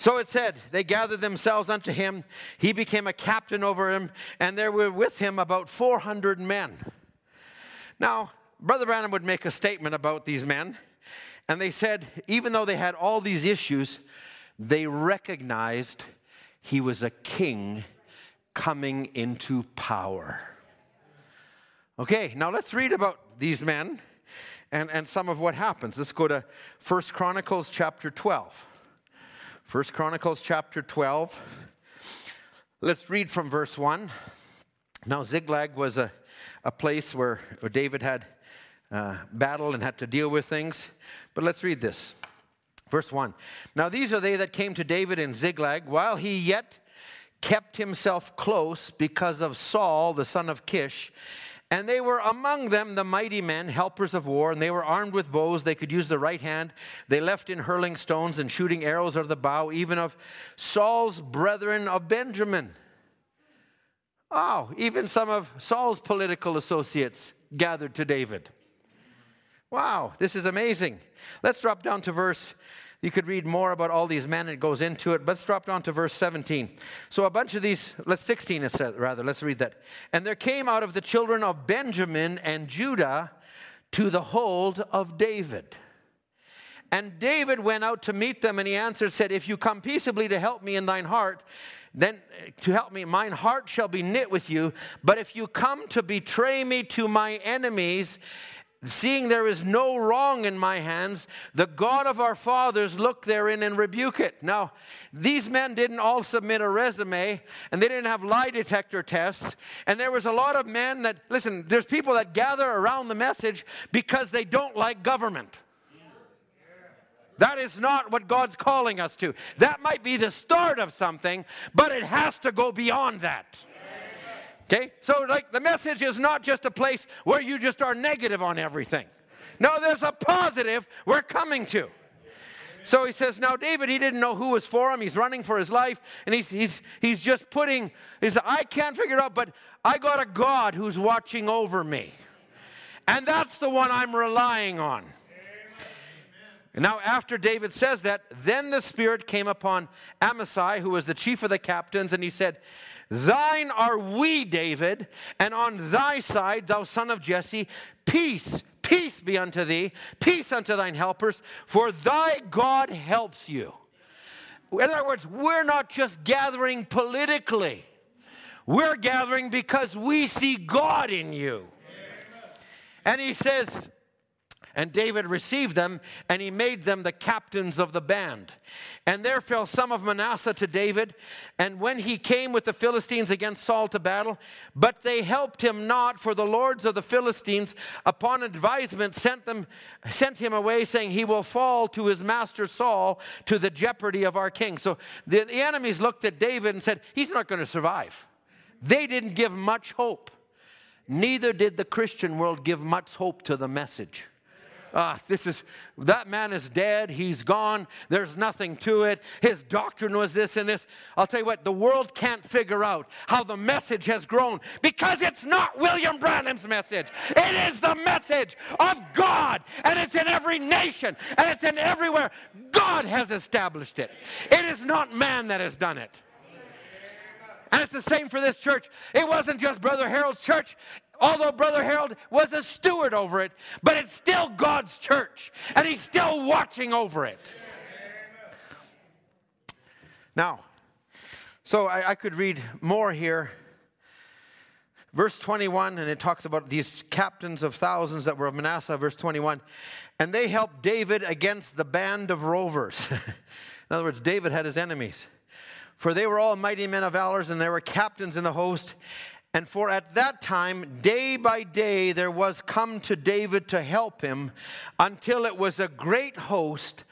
So it said, they gathered themselves unto him. He became a captain over him, and there were with him about 400 men. Now, Brother Branham would make a statement about these men, and they said, even though they had all these issues, they recognized he was a king coming into power. Okay, now let's read about these men and, and some of what happens. Let's go to First Chronicles chapter 12. First Chronicles chapter 12. Let's read from verse 1. Now, Ziklag was a, a place where, where David had uh, battle and had to deal with things. But let's read this. Verse 1. Now these are they that came to David in Ziklag while he yet kept himself close because of Saul, the son of Kish. And they were among them the mighty men, helpers of war, and they were armed with bows. They could use the right hand. They left in hurling stones and shooting arrows out of the bow, even of Saul's brethren of Benjamin. Oh, even some of Saul's political associates gathered to David. Wow, this is amazing. Let's drop down to verse. You could read more about all these men, it goes into it. But let's drop down to verse 17. So, a bunch of these, let's 16 it says, rather, let's read that. And there came out of the children of Benjamin and Judah to the hold of David. And David went out to meet them, and he answered, said, If you come peaceably to help me in thine heart, then to help me, mine heart shall be knit with you. But if you come to betray me to my enemies, Seeing there is no wrong in my hands, the God of our fathers look therein and rebuke it. Now, these men didn't all submit a resume and they didn't have lie detector tests. And there was a lot of men that, listen, there's people that gather around the message because they don't like government. That is not what God's calling us to. That might be the start of something, but it has to go beyond that. Okay? So, like, the message is not just a place where you just are negative on everything. No, there's a positive we're coming to. So he says, now David, he didn't know who was for him. He's running for his life, and he's, he's, he's just putting, he's, I can't figure it out, but I got a God who's watching over me. And that's the one I'm relying on. And now, after David says that, then the Spirit came upon Amasai, who was the chief of the captains, and he said, Thine are we, David, and on thy side, thou son of Jesse, peace, peace be unto thee, peace unto thine helpers, for thy God helps you. In other words, we're not just gathering politically, we're gathering because we see God in you. And he says, and David received them, and he made them the captains of the band. And there fell some of Manasseh to David, and when he came with the Philistines against Saul to battle, but they helped him not, for the lords of the Philistines, upon advisement, sent, them, sent him away, saying, He will fall to his master Saul to the jeopardy of our king. So the, the enemies looked at David and said, He's not going to survive. They didn't give much hope. Neither did the Christian world give much hope to the message. Ah, this is that man is dead. He's gone. There's nothing to it. His doctrine was this and this. I'll tell you what, the world can't figure out how the message has grown because it's not William Branham's message. It is the message of God, and it's in every nation, and it's in everywhere. God has established it. It is not man that has done it. And it's the same for this church. It wasn't just Brother Harold's church, although Brother Harold was a steward over it, but it's still God's church, and He's still watching over it. Now, so I, I could read more here. Verse 21, and it talks about these captains of thousands that were of Manasseh, verse 21. And they helped David against the band of rovers. In other words, David had his enemies. For they were all mighty men of valors, and there were captains in the host. And for at that time, day by day, there was come to David to help him until it was a great host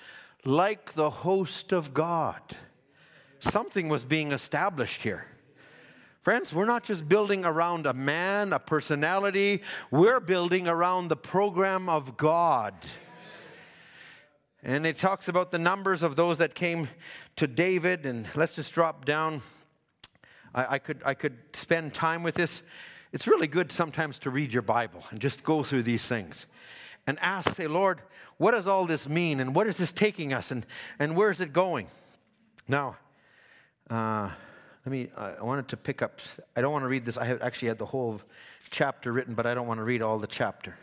like the host of God. Something was being established here. Friends, we're not just building around a man, a personality, we're building around the program of God. And it talks about the numbers of those that came to David. And let's just drop down I, I, could, I could spend time with this. It's really good sometimes to read your Bible and just go through these things and ask, say, Lord, what does all this mean? And what is this taking us? And, and where is it going? Now, uh, let me, I wanted to pick up, I don't want to read this. I have actually had the whole chapter written, but I don't want to read all the chapter.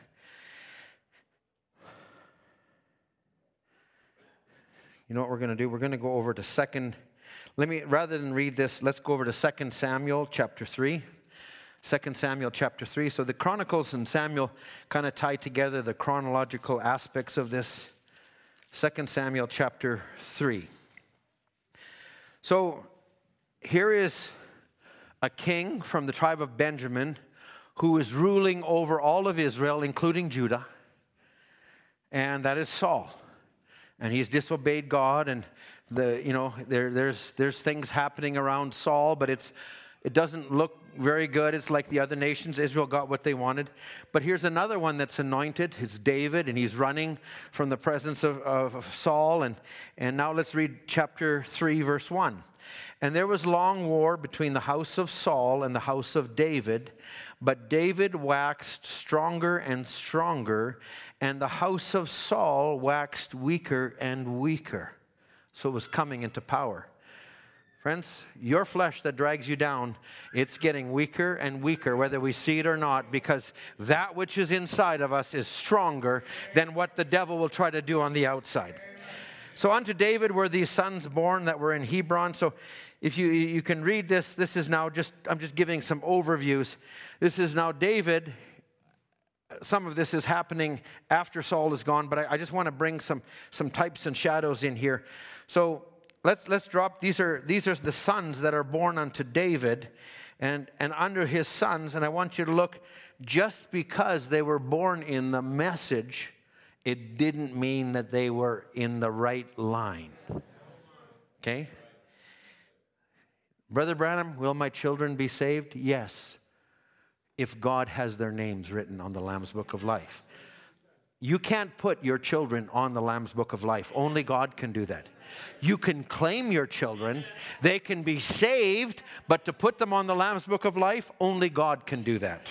You know what we're going to do? We're going to go over to Second let me, rather than read this, let's go over to 2 Samuel chapter 3. 2 Samuel chapter 3. So the Chronicles and Samuel kind of tie together the chronological aspects of this. 2 Samuel chapter 3. So here is a king from the tribe of Benjamin who is ruling over all of Israel, including Judah, and that is Saul. And he's disobeyed God, and the, you know, there, there's, there's things happening around Saul, but it's, it doesn't look very good. It's like the other nations. Israel got what they wanted. But here's another one that's anointed. It's David, and he's running from the presence of, of Saul. And, and now let's read chapter 3, verse 1. And there was long war between the house of Saul and the house of David, but David waxed stronger and stronger, and the house of Saul waxed weaker and weaker so it was coming into power. Friends, your flesh that drags you down, it's getting weaker and weaker, whether we see it or not, because that which is inside of us is stronger than what the devil will try to do on the outside. So unto David were these sons born that were in Hebron. So if you, you can read this, this is now just, I'm just giving some overviews. This is now David. Some of this is happening after Saul is gone, but I, I just want to bring some, some types and shadows in here. So let's, let's drop, these are, these are the sons that are born unto David and, and under his sons. And I want you to look, just because they were born in the message, it didn't mean that they were in the right line. Okay? Brother Branham, will my children be saved? Yes, if God has their names written on the Lamb's Book of Life. you can't put your children on the Lamb's Book of Life. Only God can do that. You can claim your children, they can be saved, but to put them on the Lamb's Book of Life, only God can do that.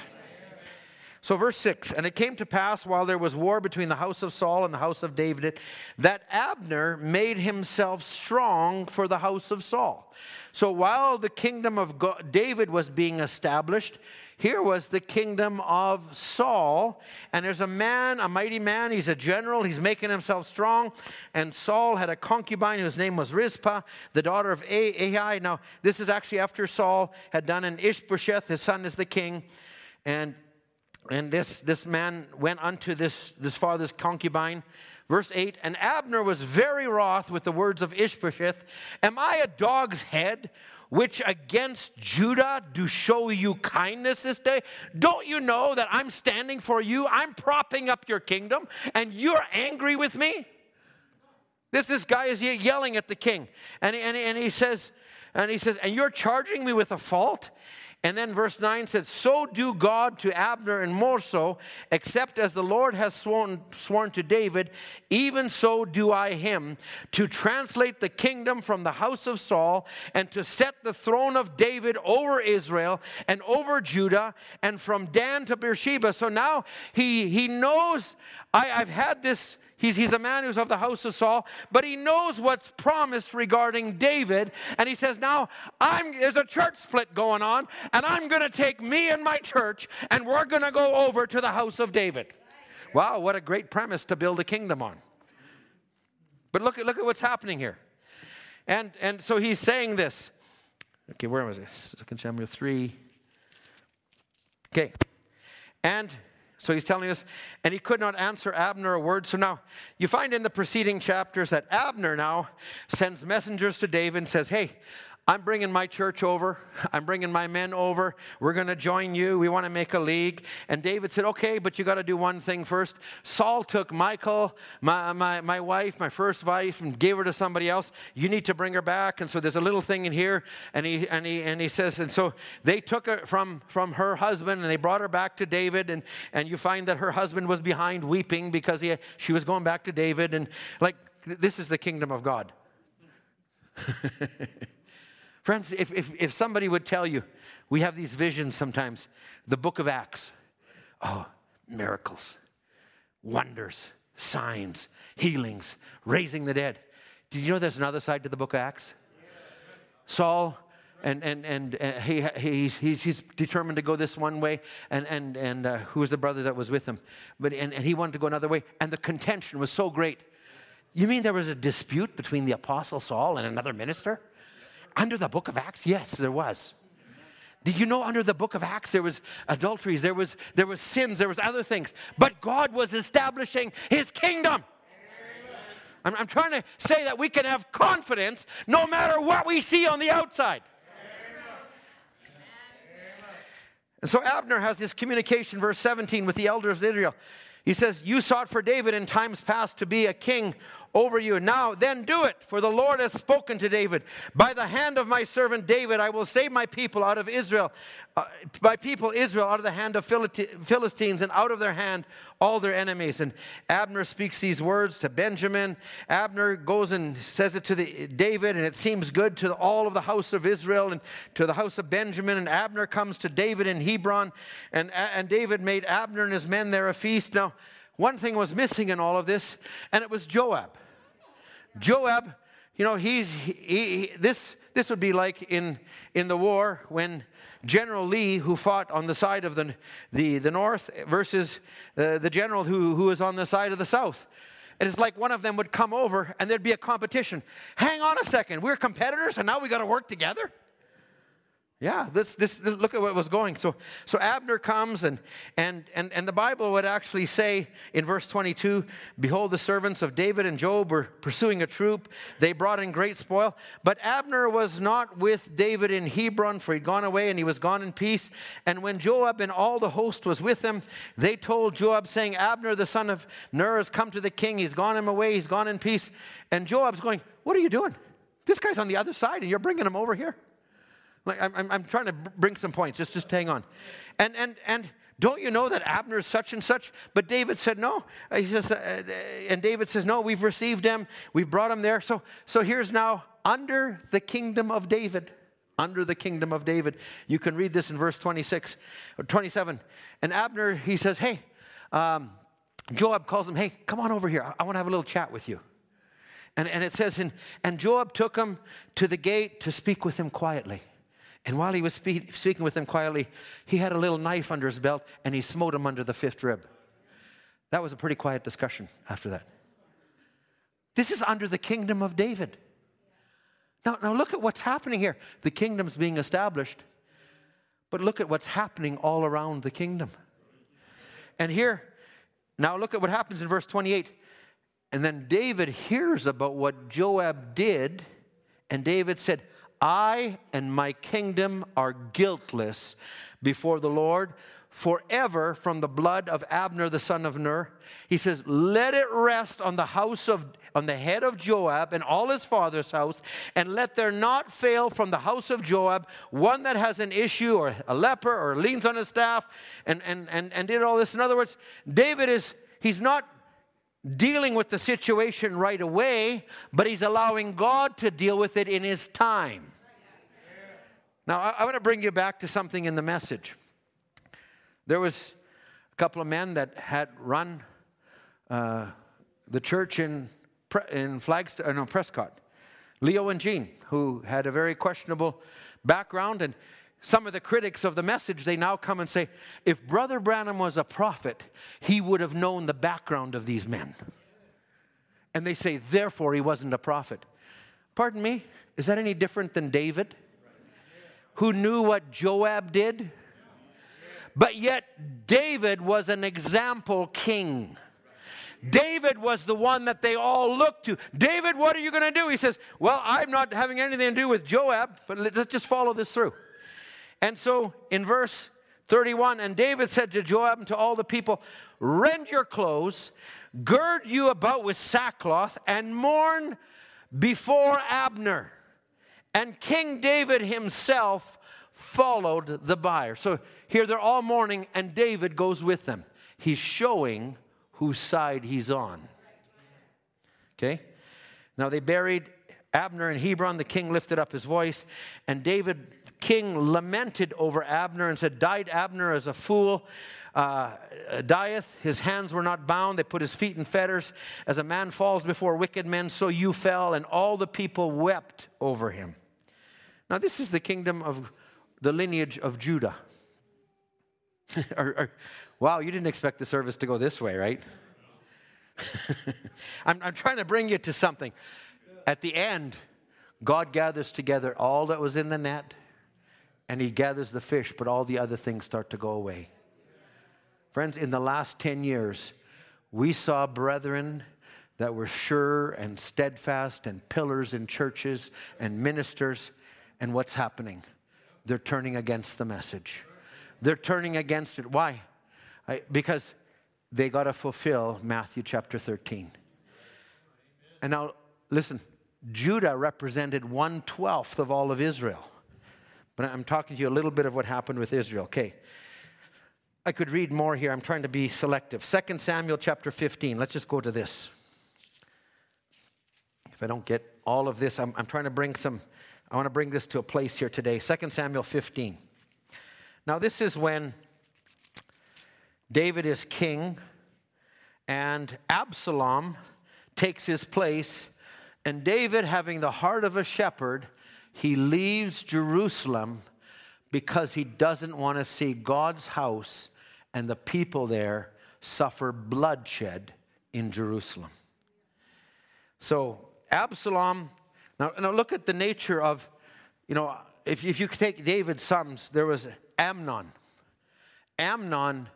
So, verse 6 And it came to pass while there was war between the house of Saul and the house of David that Abner made himself strong for the house of Saul. So, while the kingdom of God, David was being established, here was the kingdom of Saul. And there's a man, a mighty man. He's a general. He's making himself strong. And Saul had a concubine whose name was Rizpah, the daughter of Aiah. Now, this is actually after Saul had done an Ishbosheth. His son is the king. And and this, this man went unto this, this father's concubine. Verse 8 And Abner was very wroth with the words of Ishbosheth Am I a dog's head? Which against Judah do show you kindness this day? Don't you know that I'm standing for you? I'm propping up your kingdom, and you're angry with me? This, this guy is yelling at the king, and, and, and he says, and he says, and you're charging me with a fault? And then verse 9 says, So do God to Abner and more so, except as the Lord has sworn, sworn to David, even so do I him, to translate the kingdom from the house of Saul, and to set the throne of David over Israel and over Judah, and from Dan to Beersheba. So now he, he knows I, I've had this He's, he's a man who's of the house of Saul, but he knows what's promised regarding David. And he says, Now, I'm, there's a church split going on, and I'm going to take me and my church, and we're going to go over to the house of David. Wow, what a great premise to build a kingdom on. But look at, look at what's happening here. And, and so he's saying this. Okay, where was this? Second Samuel 3. Okay. And so he's telling us, and he could not answer Abner a word. So now you find in the preceding chapters that Abner now sends messengers to David and says, Hey, I'm bringing my church over. I'm bringing my men over. We're going to join you. We want to make a league. And David said, Okay, but you got to do one thing first. Saul took Michal, my, my, my wife, my first wife, and gave her to somebody else. You need to bring her back. And so there's a little thing in here. And he, and he, and he says, And so they took her from, from her husband and they brought her back to David. And, and you find that her husband was behind weeping because he, she was going back to David. And like, this is the kingdom of God. Friends, if, if, if somebody would tell you, we have these visions sometimes, the book of Acts, oh, miracles, wonders, signs, healings, raising the dead. Did you know there's another side to the book of Acts? Saul and and and uh, he, he's, he's, he's determined to go this one way and and and uh, who was the brother that was with him but and, and he wanted to go another way and the contention was so great you mean there was a dispute between the apostle saul and another minister under the book of Acts? Yes, there was. Did you know under the book of Acts there was adulteries, there was there was sins, there was other things, but God was establishing his kingdom. I'm, I'm trying to say that we can have confidence no matter what we see on the outside. And so Abner has this communication, verse 17, with the elders of Israel. He says, You sought for David in times past to be a king over you. Now, then do it, for the Lord has spoken to David. By the hand of my servant David, I will save my people out of Israel, uh, my people Israel out of the hand of Philistines, and out of their hand all their enemies. And Abner speaks these words to Benjamin. Abner goes and says it to the, David, and it seems good to all of the house of Israel and to the house of Benjamin. And Abner comes to David in Hebron, and, and David made Abner and his men there a feast. Now, one thing was missing in all of this, and it was Joab. Joab, you know, he's, he, he, this, this would be like in, in the war when General Lee, who fought on the side of the, the, the north, versus uh, the general who, who was on the side of the south. And it's like one of them would come over and there'd be a competition. Hang on a second, we're competitors and now we got to work together? Yeah, this, this, this, look at what was going. So, so Abner comes, and, and, and, and the Bible would actually say in verse 22 Behold, the servants of David and Joab were pursuing a troop. They brought in great spoil. But Abner was not with David in Hebron, for he'd gone away and he was gone in peace. And when Joab and all the host was with him, they told Joab, saying, Abner, the son of Ner, has come to the king. He's gone him away. He's gone in peace. And Joab's going, What are you doing? This guy's on the other side, and you're bringing him over here. Like I'm, I'm trying to bring some points. Just, just hang on. And, and, and don't you know that Abner is such and such? But David said, No. Uh, he says, uh, and David says, No, we've received him. We've brought him there. So, so here's now under the kingdom of David. Under the kingdom of David. You can read this in verse 26 or 27. And Abner, he says, Hey, um, Joab calls him, Hey, come on over here. I, I want to have a little chat with you. And, and it says, in, And Joab took him to the gate to speak with him quietly. And while he was speak, speaking with them quietly, he had a little knife under his belt and he smote him under the fifth rib. That was a pretty quiet discussion after that. This is under the kingdom of David. Now, now look at what's happening here. The kingdom's being established, but look at what's happening all around the kingdom. And here, now look at what happens in verse 28. And then David hears about what Joab did, and David said, I and my kingdom are guiltless before the Lord forever from the blood of Abner the son of Ner. He says, Let it rest on the house of on the head of Joab and all his father's house, and let there not fail from the house of Joab one that has an issue or a leper or leans on his staff and, and, and, and did all this. In other words, David is he's not dealing with the situation right away, but he's allowing God to deal with it in his time. Now, I, I want to bring you back to something in the message. There was a couple of men that had run uh, the church in, in Flagstaff, no, Prescott. Leo and Gene, who had a very questionable background, and some of the critics of the message, they now come and say, if Brother Branham was a prophet, he would have known the background of these men. And they say, therefore, he wasn't a prophet. Pardon me? Is that any different than David, who knew what Joab did? But yet, David was an example king. David was the one that they all looked to. David, what are you going to do? He says, Well, I'm not having anything to do with Joab, but let's just follow this through. And so in verse 31, and David said to Joab and to all the people, Rend your clothes, gird you about with sackcloth, and mourn before Abner. And King David himself followed the bier. So here they're all mourning, and David goes with them. He's showing whose side he's on. Okay? Now they buried Abner in Hebron. The king lifted up his voice, and David king lamented over Abner and said, Died Abner as a fool. Uh, dieth, his hands were not bound, they put his feet in fetters. As a man falls before wicked men, so you fell, and all the people wept over him. Now, this is the kingdom of the lineage of Judah. or, or, wow, you didn't expect the service to go this way, right? I'm, I'm trying to bring you to something. At the end, God gathers together all that was in the net and he gathers the fish, but all the other things start to go away. Friends, in the last 10 years, we saw brethren that were sure and steadfast and pillars in churches and ministers. And what's happening? They're turning against the message. They're turning against it. Why? I, because they got to fulfill Matthew chapter 13. And now, listen, Judah represented one twelfth of all of Israel. But I'm talking to you a little bit of what happened with Israel. Okay. I could read more here. I'm trying to be selective. 2 Samuel chapter 15. Let's just go to this. If I don't get all of this, I'm, I'm trying to bring some, I want to bring this to a place here today. 2 Samuel 15. Now, this is when David is king and Absalom takes his place, and David, having the heart of a shepherd, he leaves Jerusalem because he doesn't want to see God's house and the people there suffer bloodshed in Jerusalem. So, Absalom, now, now look at the nature of, you know, if, if you take David's sons, there was Amnon. Amnon,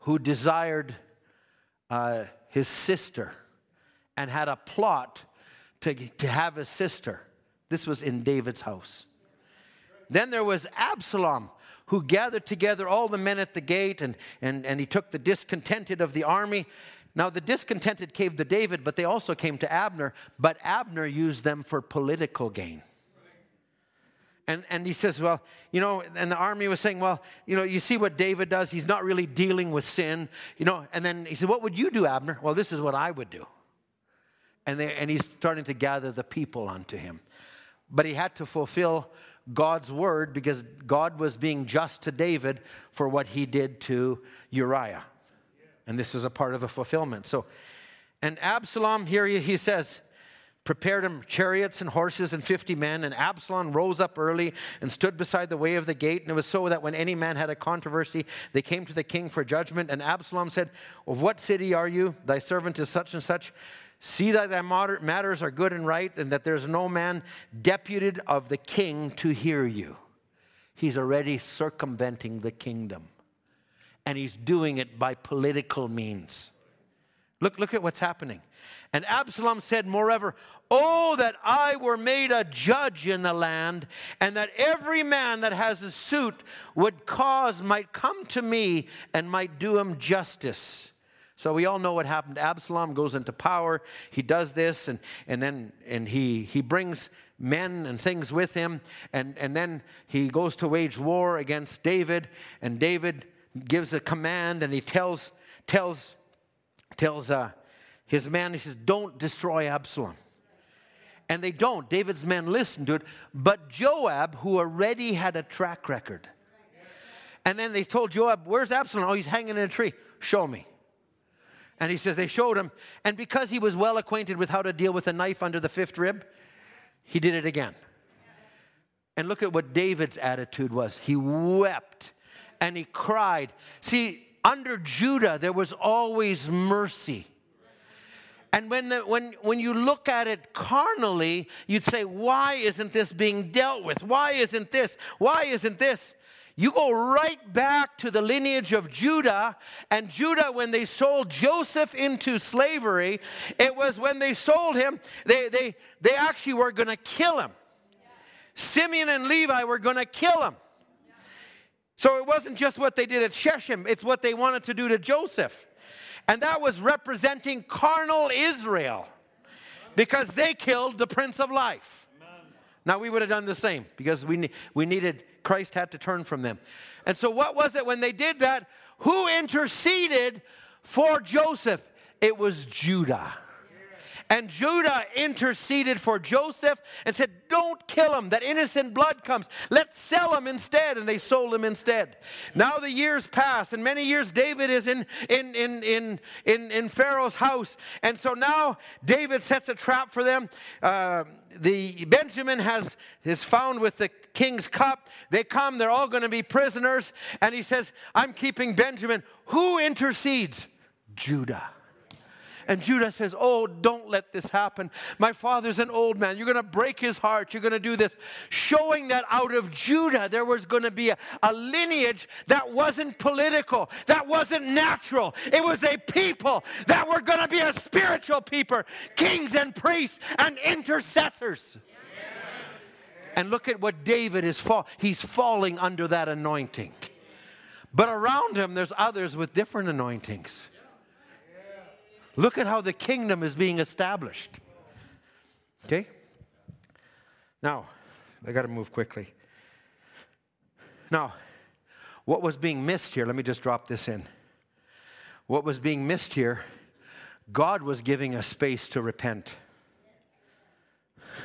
who desired uh, his sister and had a plot to, to have his sister. This was in David's house. Then there was Absalom, who gathered together all the men at the gate, and, and, and he took the discontented of the army. Now, the discontented came to David, but they also came to Abner, but Abner used them for political gain. And, and he says, Well, you know, and the army was saying, Well, you know, you see what David does. He's not really dealing with sin, you know. And then he said, What would you do, Abner? Well, this is what I would do. And, they, and he's starting to gather the people unto him. But he had to fulfill God's word because God was being just to David for what he did to Uriah. And this is a part of the fulfillment. So, and Absalom, here he, he says, prepared him chariots and horses and 50 men. And Absalom rose up early and stood beside the way of the gate. And it was so that when any man had a controversy, they came to the king for judgment. And Absalom said, Of what city are you? Thy servant is such and such. See that thy matters are good and right, and that there's no man deputed of the king to hear you. He's already circumventing the kingdom. And he's doing it by political means. Look, look at what's happening. And Absalom said, Moreover, Oh, that I were made a judge in the land, and that every man that has a suit would cause might come to me and might do him justice. So we all know what happened. Absalom goes into power. He does this, and, and then and he, he brings men and things with him, and, and then he goes to wage war against David, and David gives a command, and he tells tells tells uh, his man, he says, Don't destroy Absalom. And they don't. David's men listen to it. But Joab, who already had a track record, and then they told Joab, Where's Absalom? Oh, he's hanging in a tree. Show me. And he says, They showed him. And because he was well acquainted with how to deal with a knife under the fifth rib, he did it again. And look at what David's attitude was. He wept and he cried. See, under Judah, there was always mercy. And when, the, when, when you look at it carnally, you'd say, Why isn't this being dealt with? Why isn't this? Why isn't this? You go right back to the lineage of Judah, and Judah, when they sold Joseph into slavery, it was when they sold him, they, they, they actually were going to kill him. Simeon and Levi were going to kill him. So it wasn't just what they did at Shechem, it's what they wanted to do to Joseph. And that was representing carnal Israel because they killed the Prince of Life. Now, we would have done the same because we, we needed, Christ had to turn from them. And so, what was it when they did that? Who interceded for Joseph? It was Judah. And Judah interceded for Joseph and said, Don't kill him, that innocent blood comes. Let's sell him instead. And they sold him instead. Now the years pass, and many years David is in, in, in, in, in, in Pharaoh's house. And so now David sets a trap for them. Uh, the Benjamin has is found with the king's cup. They come, they're all going to be prisoners. And he says, I'm keeping Benjamin. Who intercedes? Judah. And Judah says, Oh, don't let this happen. My father's an old man. You're going to break his heart. You're going to do this. Showing that out of Judah, there was going to be a, a lineage that wasn't political, that wasn't natural. It was a people that were going to be a spiritual people, kings and priests and intercessors. And look at what David is fall. He's falling under that anointing. But around him, there's others with different anointings. Look at how the kingdom is being established. Okay? Now, I got to move quickly. Now, what was being missed here? Let me just drop this in. What was being missed here? God was giving us space to repent.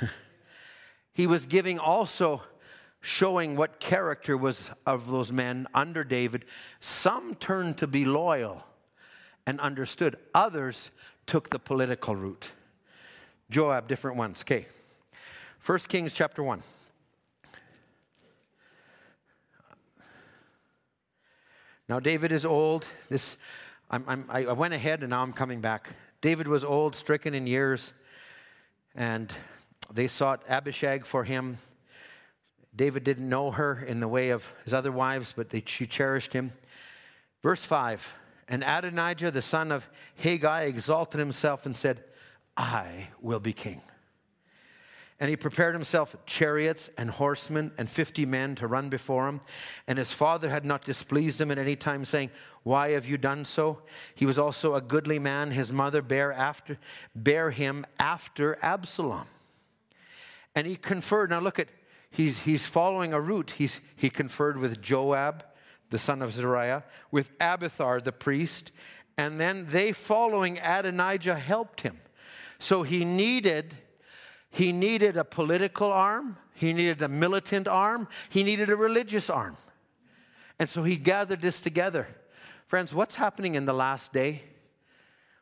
he was giving also showing what character was of those men under David. Some turned to be loyal and understood. Others took the political route. Joab, different ones. Okay. First Kings chapter 1. Now, David is old. This, I'm, I'm, i went ahead and now I'm coming back. David was old, stricken in years, and they sought Abishag for him. David didn't know her in the way of his other wives, but they, she cherished him. Verse 5 and Adonijah, the son of Haggai, exalted himself and said, I will be king. And he prepared himself chariots and horsemen and fifty men to run before him. And his father had not displeased him at any time, saying, Why have you done so? He was also a goodly man. His mother bare, after, bare him after Absalom. And he conferred. Now look at, he's, he's following a route. He's, he conferred with Joab, the son of Zeruiah, with Abiathar the priest, and then they, following Adonijah, helped him. So he needed, he needed a political arm, he needed a militant arm, he needed a religious arm. And so he gathered this together. Friends, what's happening in the last day?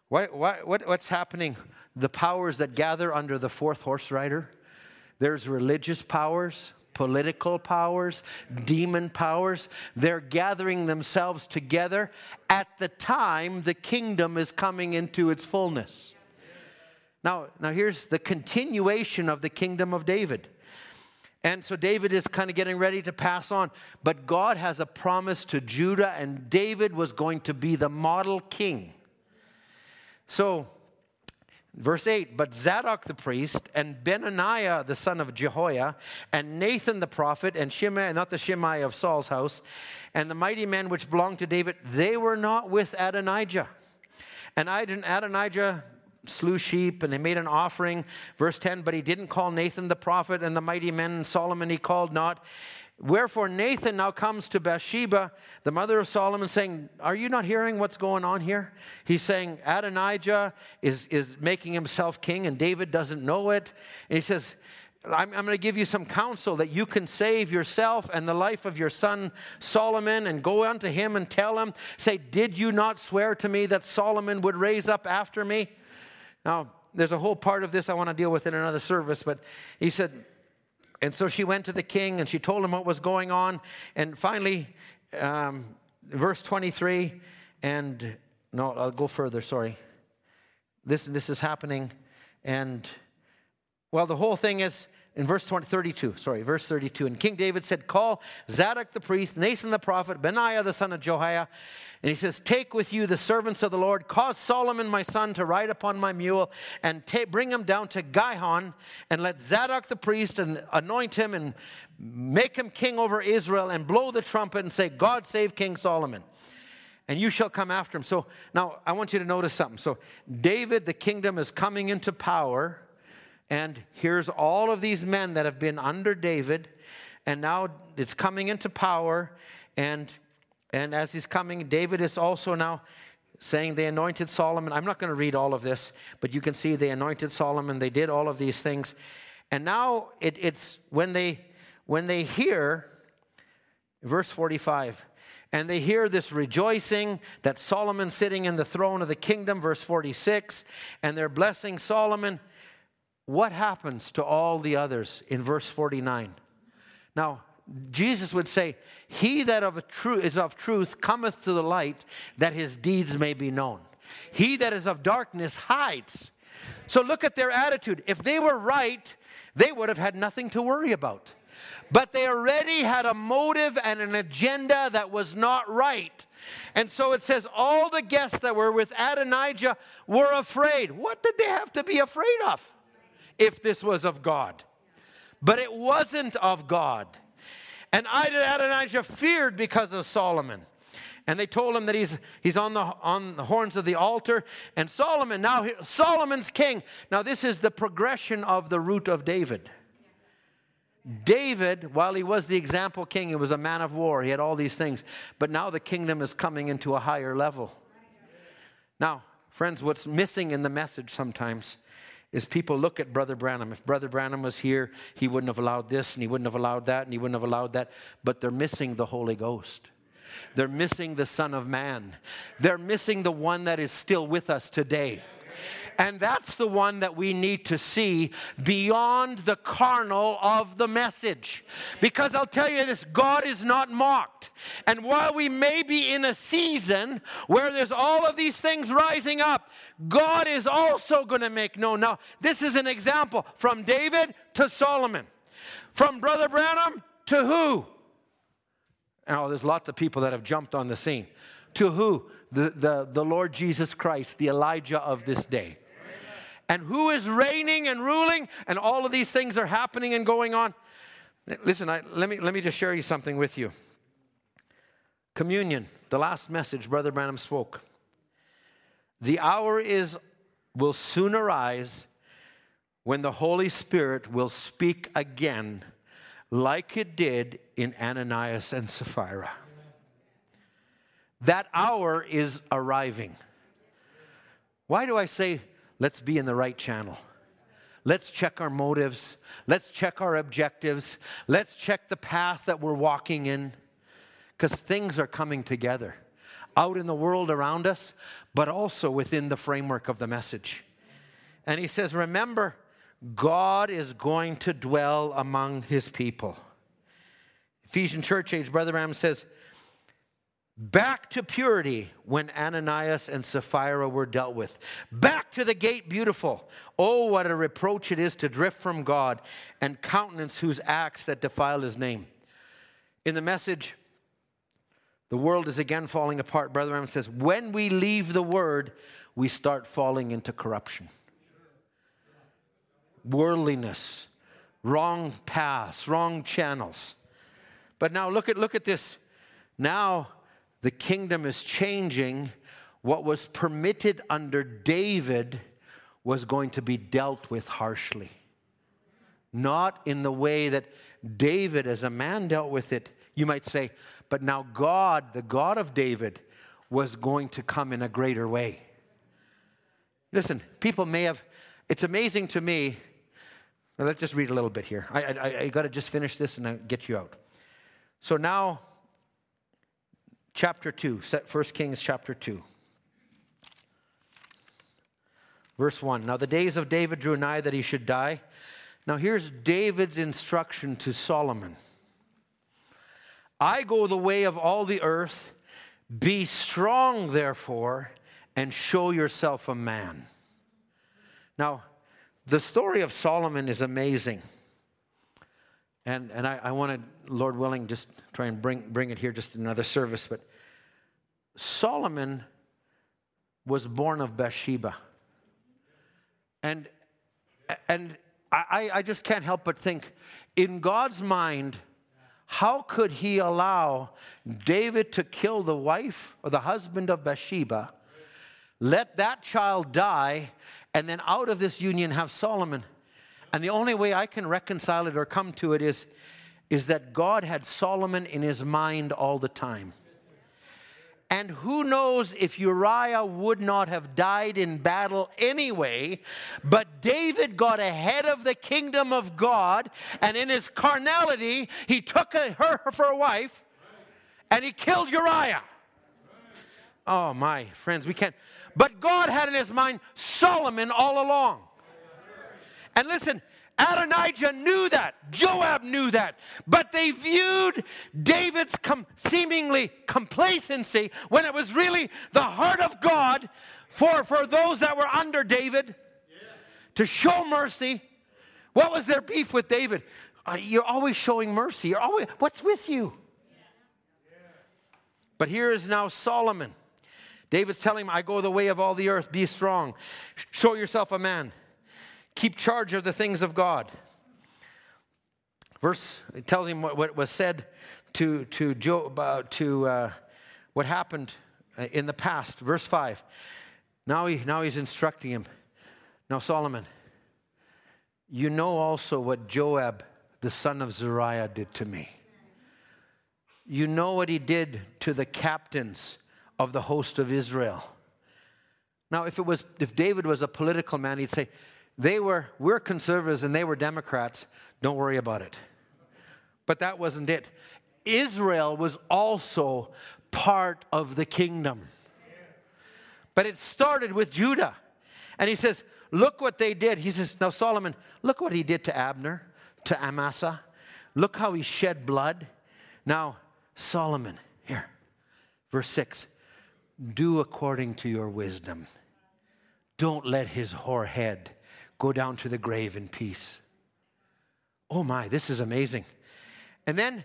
What, what's happening? The powers that gather under the fourth horse rider. There's religious powers, political powers, demon powers. They're gathering themselves together at the time the kingdom is coming into its fullness. Now, now here's the continuation of the kingdom of David. And so David is kind of getting ready to pass on. But God has a promise to Judah, and David was going to be the model king. So, verse 8 But Zadok the priest, and Benaiah the son of Jehoiada, and Nathan the prophet, and Shimei, not the Shimei of Saul's house, and the mighty men which belonged to David, they were not with Adonijah. And Adonijah slew sheep and they made an offering. Verse 10 But he didn't call Nathan the prophet and the mighty men, Solomon he called not. Wherefore Nathan now comes to Bathsheba, the mother of Solomon, saying, Are you not hearing what's going on here? He's saying Adonijah is, is making himself king, and David doesn't know it. And he says, I'm, I'm going to give you some counsel that you can save yourself and the life of your son Solomon, and go unto him and tell him, Say, Did you not swear to me that Solomon would raise up after me? Now, there's a whole part of this I want to deal with in another service, but he said, and so she went to the king and she told him what was going on. And finally, um, verse 23, and no, I'll go further, sorry. This, this is happening. And, well, the whole thing is in verse 20, 32, sorry, verse 32. And King David said, Call Zadok the priest, Nathan the prophet, Benaiah the son of Jehoiada. And he says, Take with you the servants of the Lord, cause Solomon my son to ride upon my mule, and bring him down to Gihon, and let Zadok the priest and anoint him, and make him king over Israel, and blow the trumpet, and say, God save King Solomon and you shall come after him. So now I want you to notice something. So David, the kingdom is coming into power. And here's all of these men that have been under David, and now it's coming into power. And, and as he's coming, David is also now saying they anointed Solomon. I'm not going to read all of this, but you can see they anointed Solomon. They did all of these things. And now it, it's when they when they hear, verse 45, and they hear this rejoicing that Solomon's sitting in the throne of the kingdom, verse 46, and they're blessing Solomon what happens to all the others in verse 49? Now, Jesus would say, He that of true, is of truth cometh to the light, that his deeds may be known. He that is of darkness hides. So look at their attitude. If they were right, they would have had nothing to worry about. But they already had a motive and an agenda that was not right. And so it says all the guests that were with Adonijah were afraid. What did they have to be afraid of? If this was of God. But it wasn't of God. And Adonijah feared because of Solomon. And they told him that he's, he's on, the, on the horns of the altar. And Solomon, now Solomon's king. Now, this is the progression of the root of David. David, while he was the example king, he was a man of war. He had all these things. But now the kingdom is coming into a higher level. Now, friends, what's missing in the message sometimes is people look at Brother Branham. If Brother Branham was here, he wouldn't have allowed this and he wouldn't have allowed that and he wouldn't have allowed that. But they're missing the Holy Ghost. They're missing the Son of Man. They're missing the one that is still with us today. And that's the one that we need to see beyond the carnal of the message. Because I'll tell you this God is not mocked. And while we may be in a season where there's all of these things rising up, God is also going to make known. Now, this is an example from David to Solomon, from Brother Branham to who? Oh, there's lots of people that have jumped on the scene. To who? The, the, the Lord Jesus Christ, the Elijah of this day and who is reigning and ruling, and all of these things are happening and going on. Listen, I, let, me, let me just share you something with you. Communion, the last message Brother Branham spoke. The hour is will soon arise when the Holy Spirit will speak again like it did in Ananias and Sapphira. That hour is arriving. Why do I say let's be in the right channel? Let's check our motives. Let's check our objectives. Let's check the path that we're walking in because things are coming together out in the world around us, but also within the framework of the message. And he says, Remember, God is going to dwell among his people. Ephesian church age, Brother Branham says, back to purity when Ananias and Sapphira were dealt with. Back to the gate beautiful. Oh, what a reproach it is to drift from God and countenance whose acts that defile his name. In the message, the world is again falling apart. Brother Branham says, when we leave the word, we start falling into corruption. Worldliness, wrong paths, wrong channels. But now look at look at this. Now the kingdom is changing. What was permitted under David was going to be dealt with harshly. Not in the way that David, as a man, dealt with it. You might say, but now God, the God of David, was going to come in a greater way. Listen, people may have, it's amazing to me. let's just read a little bit here. I, I, I got to just finish this and I'll get you out. So now chapter 2, 1 Kings chapter 2. Verse 1 Now the days of David drew nigh that he should die. Now here's David's instruction to Solomon I go the way of all the earth. Be strong, therefore, and show yourself a man. Now, the story of Solomon is amazing. And, and I, I want to, Lord willing, just try and bring, bring it here just in another service. But Solomon was born of Bathsheba. And, and I, I just can't help but think in God's mind, how could he allow David to kill the wife or the husband of Bathsheba, let that child die, and then out of this union have Solomon? And the only way I can reconcile it or come to it is, is that God had Solomon in his mind all the time. And who knows if Uriah would not have died in battle anyway, but David got ahead of the kingdom of God, and in his carnality, he took her for a wife and he killed Uriah. Oh, my friends, we can't. But God had in his mind Solomon all along. And listen, Adonijah knew that. Joab knew that. But they viewed David's com- seemingly complacency when it was really the heart of God for, for those that were under David to show mercy. What was their beef with David? Uh, you're always showing mercy. You're always, what's with you? But here is now Solomon. David's telling him, I go the way of all the earth. Be strong. Show yourself a man keep charge of the things of God. Verse tells him what, what was said to, to, Job, uh, to uh, what happened uh, in the past. Verse 5. Now, he, now he's instructing him. Now, Solomon, you know also what Joab, the son of Zeruiah, did to me. You know what he did to the captains of the host of Israel. Now, if it was if David was a political man, he'd say, they were, we're conservatives and they were Democrats. Don't worry about it. But that wasn't it. Israel was also part of the kingdom. But it started with Judah. And he says, Look what they did. He says, Now, Solomon, look what he did to Abner, to Amasa. Look how he shed blood. Now, Solomon, here, verse 6 do according to your wisdom. Don't let his hoar head go down to the grave in peace. Oh my, this is amazing. And then,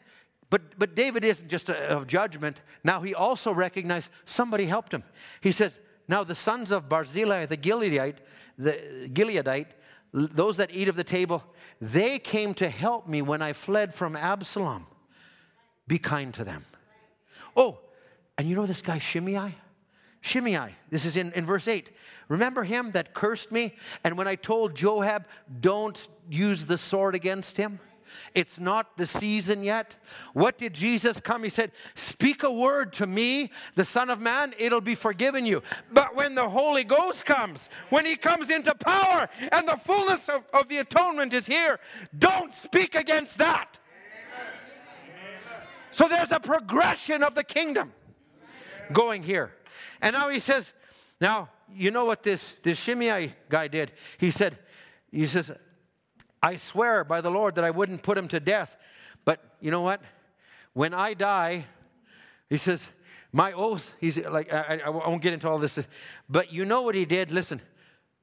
but, but David isn't just of judgment. Now he also recognized somebody helped him. He said, Now the sons of Barzillai, the Gileadite, the Gileadite, those that eat of the table, they came to help me when I fled from Absalom. Be kind to them. Oh, and you know this guy Shimei? Shimei, this is in, in verse 8. Remember him that cursed me? And when I told Joab, don't use the sword against him? It's not the season yet. What did Jesus come? He said, Speak a word to me, the Son of Man, it'll be forgiven you. But when the Holy Ghost comes, when He comes into power and the fullness of, of the atonement is here, don't speak against that. So there's a progression of the kingdom going here. And now He says, Now, you know what this, this Shimei guy did? He said, He says, I swear by the Lord that I wouldn't put him to death. But you know what? When I die, he says, my oath, he's like, I, I, won't get into all this, but you know what he did? Listen,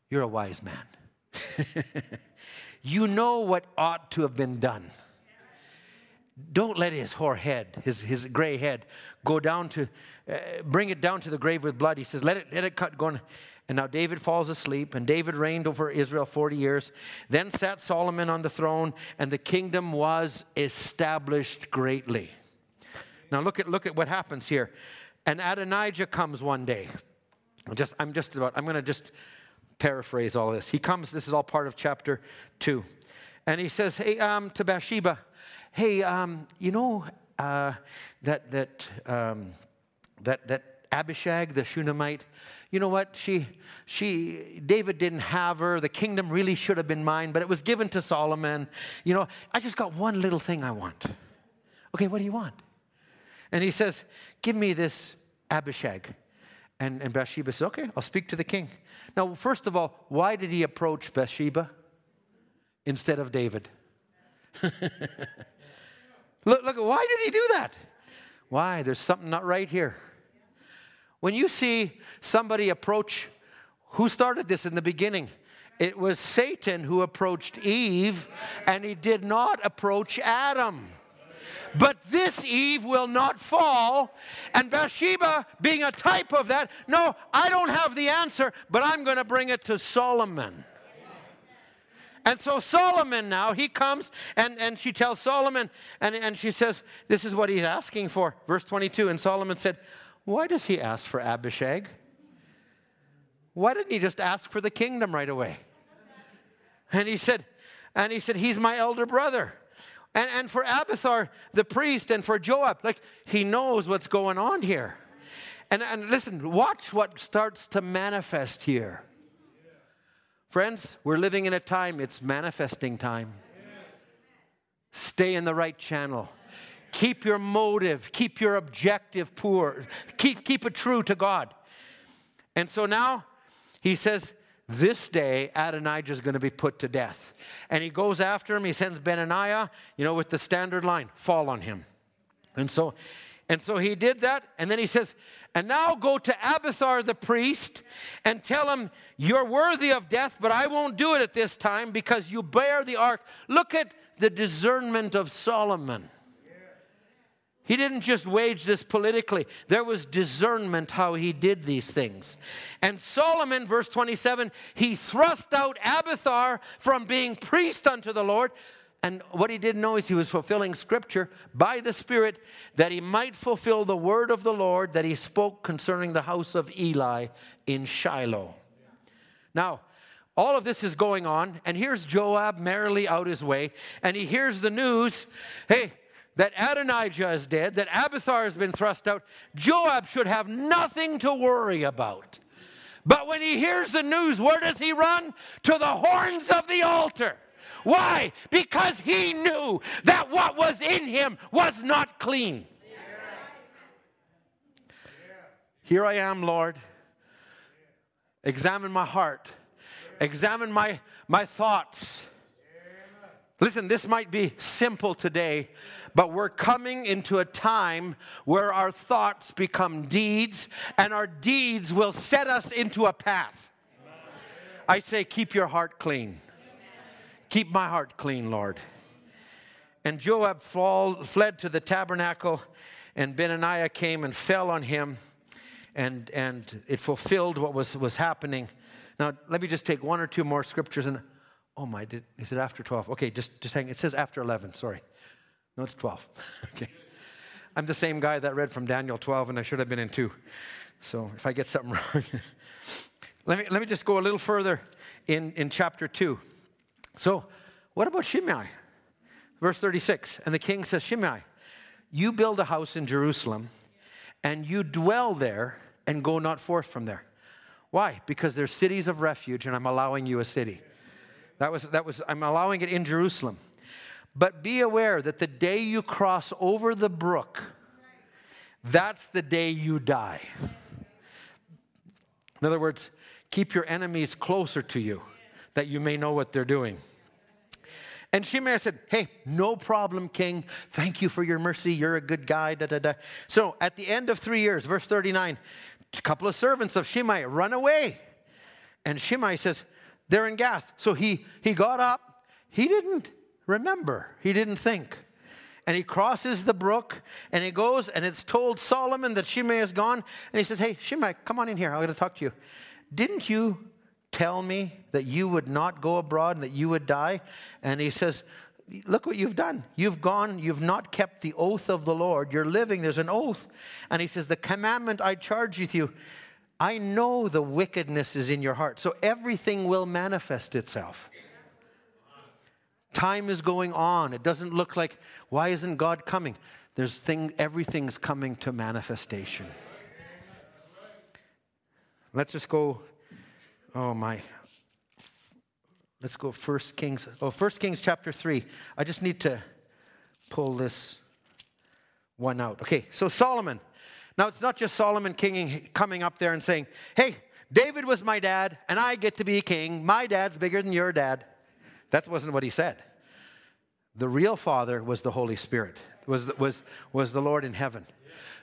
you're a wise man. you know what ought to have been done. Don't let his hoar head, his, his gray head, go down to, uh, bring it down to the grave with blood. He says, let it, let it cut going. And now David falls asleep, and David reigned over Israel 40 years. Then sat Solomon on the throne, and the kingdom was established greatly. Now look at, look at what happens here. And Adonijah comes one day. I'm just, I'm just about, I'm going to just paraphrase all this. He comes, this is all part of chapter 2. And he says, hey, um, to Bathsheba, hey, um, you know uh, that, that, um, that, that Abishag, the Shunammite, you know what? She, she, David didn't have her. The kingdom really should have been mine, but it was given to Solomon. You know, I just got one little thing I want. Okay, what do you want? And he says, Give me this Abishag. And, and Bathsheba says, Okay, I'll speak to the king. Now, first of all, why did he approach Bathsheba instead of David? look, look, why did he do that? Why? There's something not right here. When you see somebody approach, who started this in the beginning? It was Satan who approached Eve, and he did not approach Adam. But this Eve will not fall. And Bathsheba, being a type of that, no, I don't have the answer, but I'm going to bring it to Solomon. And so Solomon now, he comes and, and she tells Solomon, and, and she says, This is what he's asking for. Verse 22. And Solomon said, why does he ask for Abishag? Why didn't he just ask for the kingdom right away? And he said, and he said, he's my elder brother. And, and for Abiathar, the priest, and for Joab, like he knows what's going on here. And, and listen, watch what starts to manifest here. Friends, we're living in a time, it's manifesting time. Stay in the right channel. Keep your motive, keep your objective poor, keep, keep it true to God. And so now he says, this day Adonijah is going to be put to death. And he goes after him, he sends Benaiah, you know, with the standard line, fall on him. And so and so he did that, and then he says, And now go to Abiathar the priest and tell him, You're worthy of death, but I won't do it at this time because you bear the ark. Look at the discernment of Solomon. He didn't just wage this politically. There was discernment how he did these things. And Solomon, verse 27, he thrust out Abiathar from being priest unto the Lord. And what he didn't know is he was fulfilling scripture by the Spirit that he might fulfill the word of the Lord that he spoke concerning the house of Eli in Shiloh. Now, all of this is going on, and here's Joab merrily out his way, and he hears the news hey, that Adonijah is dead, that Abiathar has been thrust out, Joab should have nothing to worry about. But when he hears the news, where does he run? To the horns of the altar. Why? Because he knew that what was in him was not clean. Here I am, Lord. Examine my heart, examine my, my thoughts. Listen, this might be simple today, but we're coming into a time where our thoughts become deeds, and our deeds will set us into a path. I say, keep your heart clean. Keep my heart clean, Lord. And Joab fall, fled to the tabernacle, and Benaiah came and fell on him, and, and it fulfilled what was, was happening. Now, let me just take one or two more scriptures and oh my, did, is it after 12? Okay, just, just hang. It says after 11, sorry. No, it's 12. okay. I'm the same guy that read from Daniel 12, and I should have been in 2. So if I get something wrong, let, me, let me just go a little further in, in chapter 2. So, what about Shimei? Verse 36 And the king says, Shimei, you build a house in Jerusalem, and you dwell there and go not forth from there. Why? Because there's cities of refuge, and I'm allowing you a city. That was, that was, I'm allowing it in Jerusalem. But be aware that the day you cross over the brook, that's the day you die. In other words, keep your enemies closer to you that you may know what they're doing. And Shimei said, Hey, no problem, king. Thank you for your mercy. You're a good guy. Da, da, da. So at the end of three years, verse 39, a couple of servants of Shimei run away. And Shimei says, They're in Gath. So he, he got up. He didn't remember, he didn't think. And he crosses the brook and he goes and it's told Solomon that Shimei is gone. And he says, Hey, Shimei, come on in here. I'm going to talk to you. Didn't you tell me that you would not go abroad and that you would die? And he says, Look what you've done. You've gone, you've not kept the oath of the Lord. You're living, there's an oath. And he says, The commandment I charge with you, I know the wickedness is in your heart. So everything will manifest itself. Time is going on. It doesn't look like, why isn't God coming? There's thing, everything's coming to manifestation. Let's just go Oh my. Let's go First Kings. Oh, First Kings chapter 3. I just need to pull this one out. Okay, so Solomon. Now it's not just Solomon king coming up there and saying, "Hey, David was my dad and I get to be king. My dad's bigger than your dad." That wasn't what he said. The real father was the Holy Spirit. Was was was the Lord in heaven.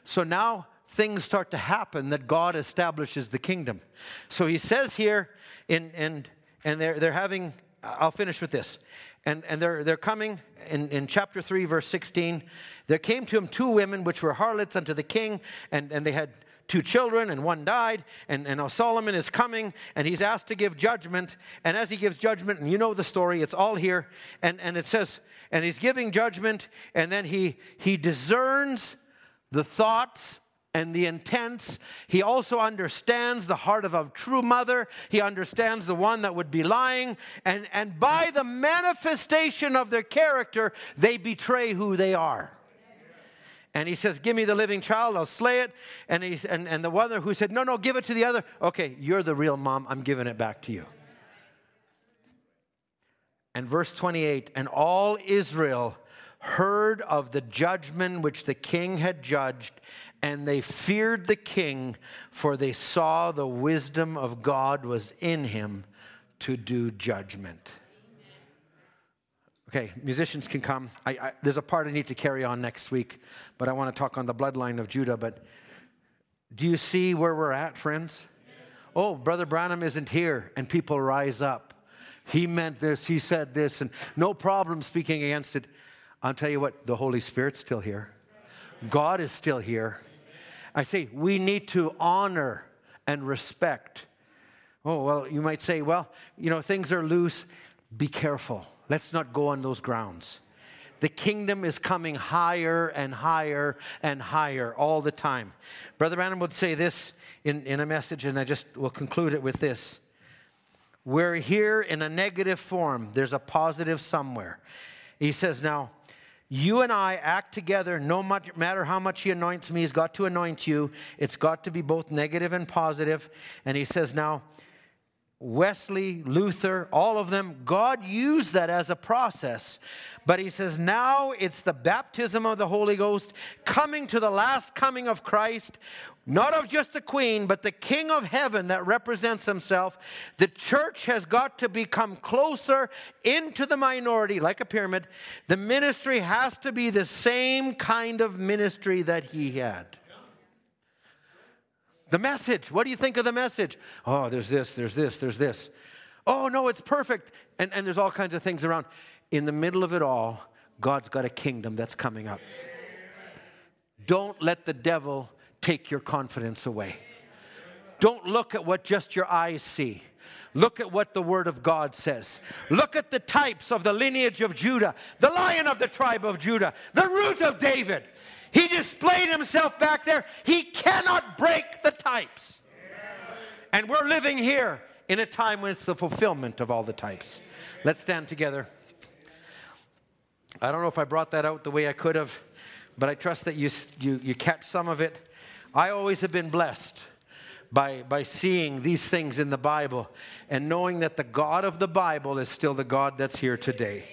So now things start to happen that God establishes the kingdom. So he says here, in, in, and they're, they're having, I'll finish with this. And, and they're, they're coming in, in chapter 3, verse 16. There came to him two women which were harlots unto the king, and, and they had two children, and one died. And, and now Solomon is coming, and he's asked to give judgment. And as he gives judgment, and you know the story, it's all here. And, and it says, and he's giving judgment, and then he, he discerns the thoughts and the intents. He also understands the heart of a true mother. He understands the one that would be lying. And, and by the manifestation of their character, they betray who they are. And he says, Give me the living child, I'll slay it. And, he's, and, and the one who said, No, no, give it to the other. Okay, you're the real mom, I'm giving it back to you. And verse 28 And all Israel heard of the judgment which the king had judged, and they feared the king, for they saw the wisdom of God was in him to do judgment. Okay, musicians can come. I, I, there's a part I need to carry on next week, but I want to talk on the bloodline of Judah. But do you see where we're at, friends? Oh, Brother Branham isn't here, and people rise up. He meant this, he said this, and no problem speaking against it. I'll tell you what, the Holy Spirit's still here. God is still here. I say we need to honor and respect. Oh, well, you might say, well, you know, things are loose. Be careful. Let's not go on those grounds. The kingdom is coming higher and higher and higher all the time. Brother Branham would say this in, in a message, and I just will conclude it with this. We're here in a negative form, there's a positive somewhere. He says, now, you and I act together, no matter how much He anoints me, He's got to anoint you. It's got to be both negative and positive. And He says, now, Wesley, Luther, all of them, God used that as a process. But he says now it's the baptism of the Holy Ghost coming to the last coming of Christ, not of just the queen, but the king of heaven that represents himself. The church has got to become closer into the minority, like a pyramid. The ministry has to be the same kind of ministry that he had. The message. What do you think of the message? Oh, there's this, there's this, there's this. Oh, no, it's perfect. And, and there's all kinds of things around. In the middle of it all, God's got a kingdom that's coming up. Don't let the devil take your confidence away. Don't look at what just your eyes see. Look at what the Word of God says. Look at the types of the lineage of Judah, the lion of the tribe of Judah, the root of David. He displayed himself back there. He cannot break the types. And we're living here in a time when it's the fulfillment of all the types. Let's stand together. I don't know if I brought that out the way I could have, but I trust that you, you, you catch some of it. I always have been blessed by, by seeing these things in the Bible and knowing that the God of the Bible is still the God that's here today.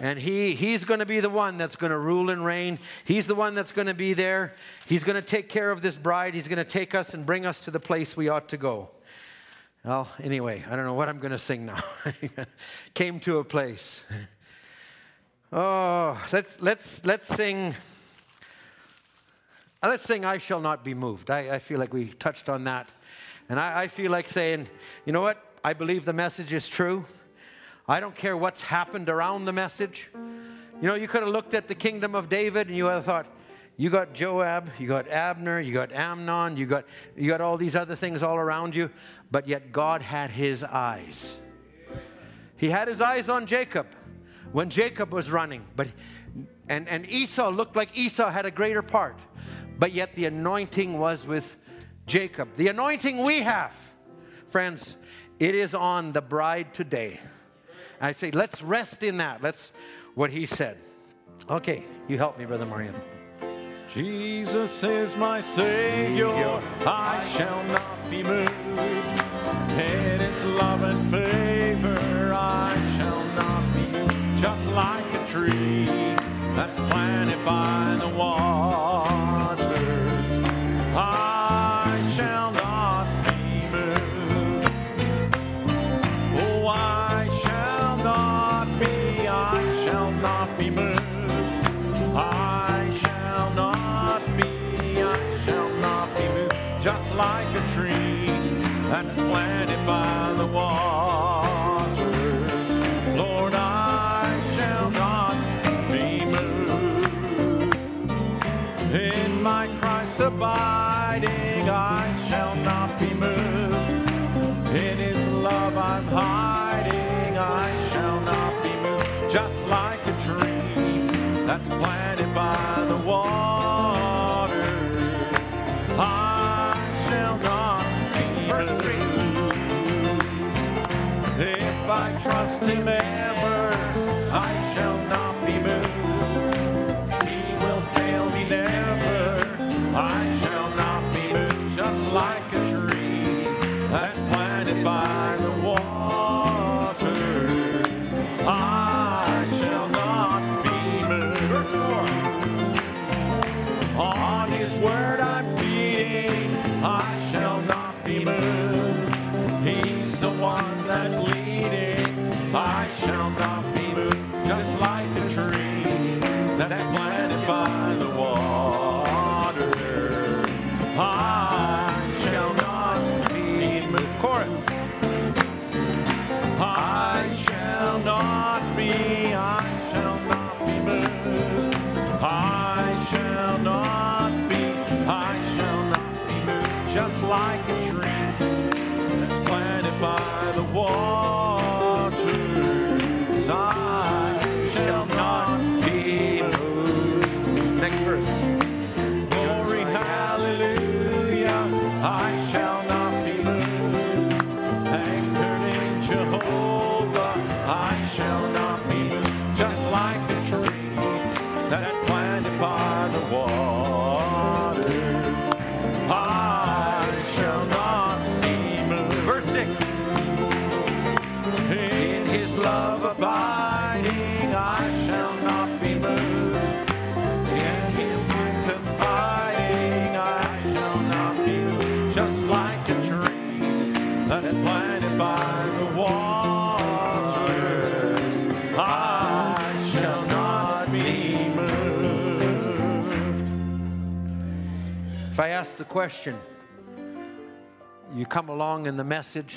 And he, he's going to be the one that's going to rule and reign. He's the one that's going to be there. He's going to take care of this bride. He's going to take us and bring us to the place we ought to go. Well, anyway, I don't know what I'm going to sing now. Came to a place. Oh, let's, let's, let's sing. Let's sing I Shall Not Be Moved. I, I feel like we touched on that. And I, I feel like saying, you know what? I believe the message is true. I don't care what's happened around the message. You know, you could have looked at the kingdom of David and you would have thought, you got Joab, you got Abner, you got Amnon, you got, you got all these other things all around you, but yet God had his eyes. He had his eyes on Jacob when Jacob was running, but and, and Esau looked like Esau had a greater part, but yet the anointing was with Jacob. The anointing we have, friends, it is on the bride today. I say, let's rest in that. Let's what he said. Okay, you help me, Brother Marion. Jesus is my Savior, I shall not be moved. In His love and favor, I shall not be moved. Just like a tree that's planted by the waters, that's planted by the waters. Lord, I shall not be moved. In my Christ abiding, I shall not be moved. In his love I'm hiding, I shall not be moved. Just like a tree that's planted by the waters, trust him ever, I shall not be moved. He will fail me never. I shall not be moved. Just like a tree that's planted by I shall not be moved. Just like a tree that's planted by the waters. I question, you come along in the message,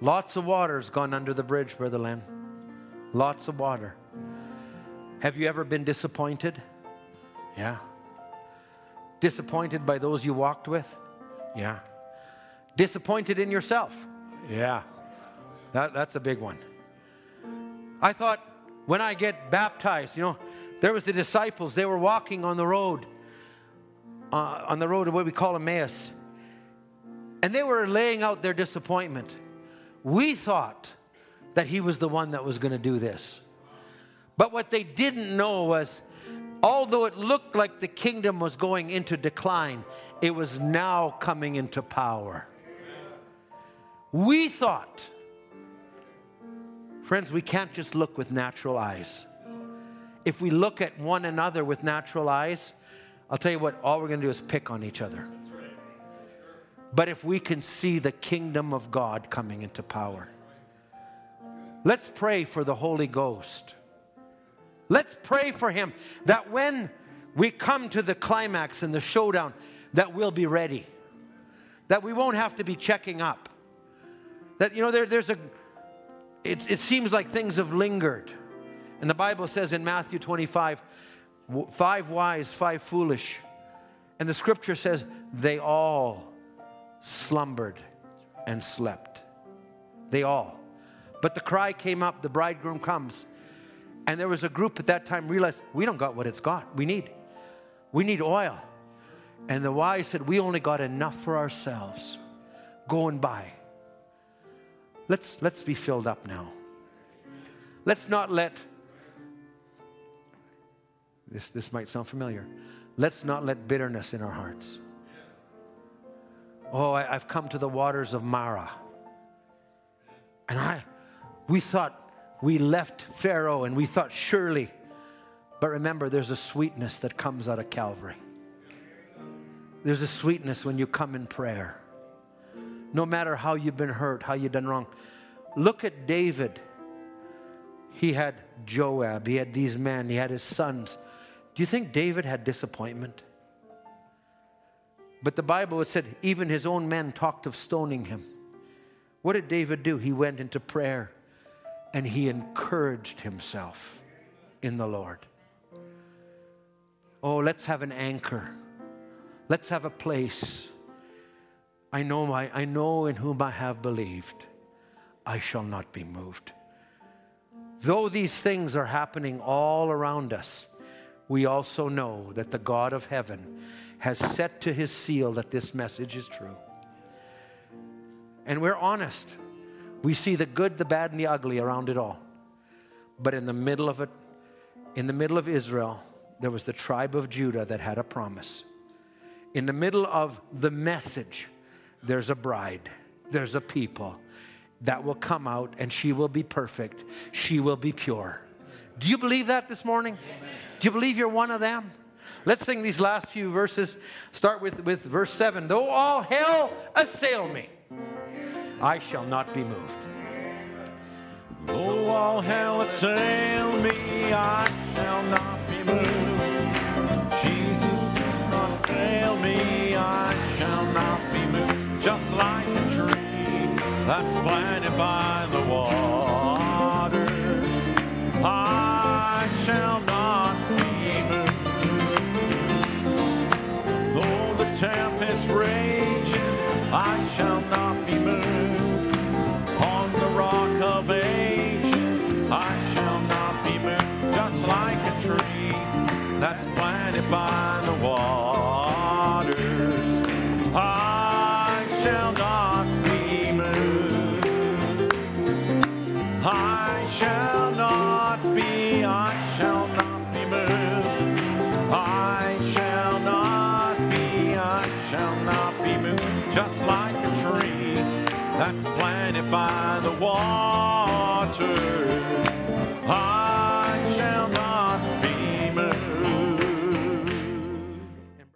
lots of water's gone under the bridge, Brother Len. Lots of water. Have you ever been disappointed? Yeah. Disappointed by those you walked with? Yeah. Disappointed in yourself? Yeah. That, that's a big one. I thought when I get baptized, you know, there was the disciples, they were walking on the road, uh, on the road of what we call Emmaus. And they were laying out their disappointment. We thought that he was the one that was going to do this. But what they didn't know was, although it looked like the kingdom was going into decline, it was now coming into power. We thought, friends, we can't just look with natural eyes. If we look at one another with natural eyes, I'll tell you what, all we're going to do is pick on each other. But if we can see the kingdom of God coming into power, let's pray for the Holy Ghost. Let's pray for Him that when we come to the climax and the showdown, that we'll be ready, that we won't have to be checking up. That, you know, there, there's a, it, it seems like things have lingered. And the Bible says in Matthew 25, five wise, five foolish. And the scripture says they all slumbered and slept. They all. But the cry came up, the bridegroom comes. And there was a group at that time realized we don't got what it's got. We need. We need oil. And the wise said, We only got enough for ourselves. Going by. Let's, let's be filled up now. Let's not let, this, this might sound familiar, let's not let bitterness in our hearts. Oh, I, I've come to the waters of Marah. And I, we thought we left Pharaoh and we thought surely, but remember, there's a sweetness that comes out of Calvary. There's a sweetness when you come in prayer. No matter how you've been hurt, how you've done wrong. Look at David. He had Joab, he had these men, he had his sons. Do you think David had disappointment? But the Bible said even his own men talked of stoning him. What did David do? He went into prayer and he encouraged himself in the Lord. Oh, let's have an anchor. Let's have a place. I know, my, I know in whom I have believed. I shall not be moved. Though these things are happening all around us, we also know that the God of heaven has set to his seal that this message is true. And we're honest. We see the good, the bad, and the ugly around it all. But in the middle of it, in the middle of Israel, there was the tribe of Judah that had a promise in the middle of the message, there's a bride, there's a people that will come out and she will be perfect, she will be pure. Do you believe that this morning? Do you believe you're one of them? Let's sing these last few verses. Start with, with verse 7. Though all hell assail me, I shall not be moved. Though all hell assail me, I shall not be moved. Jesus not fail me, I shall not be moved. Just like a tree that's planted by the waters, shall not be moved. On the rock of ages, I shall not be moved. Just like a tree that's planted by that's planted by the waters. I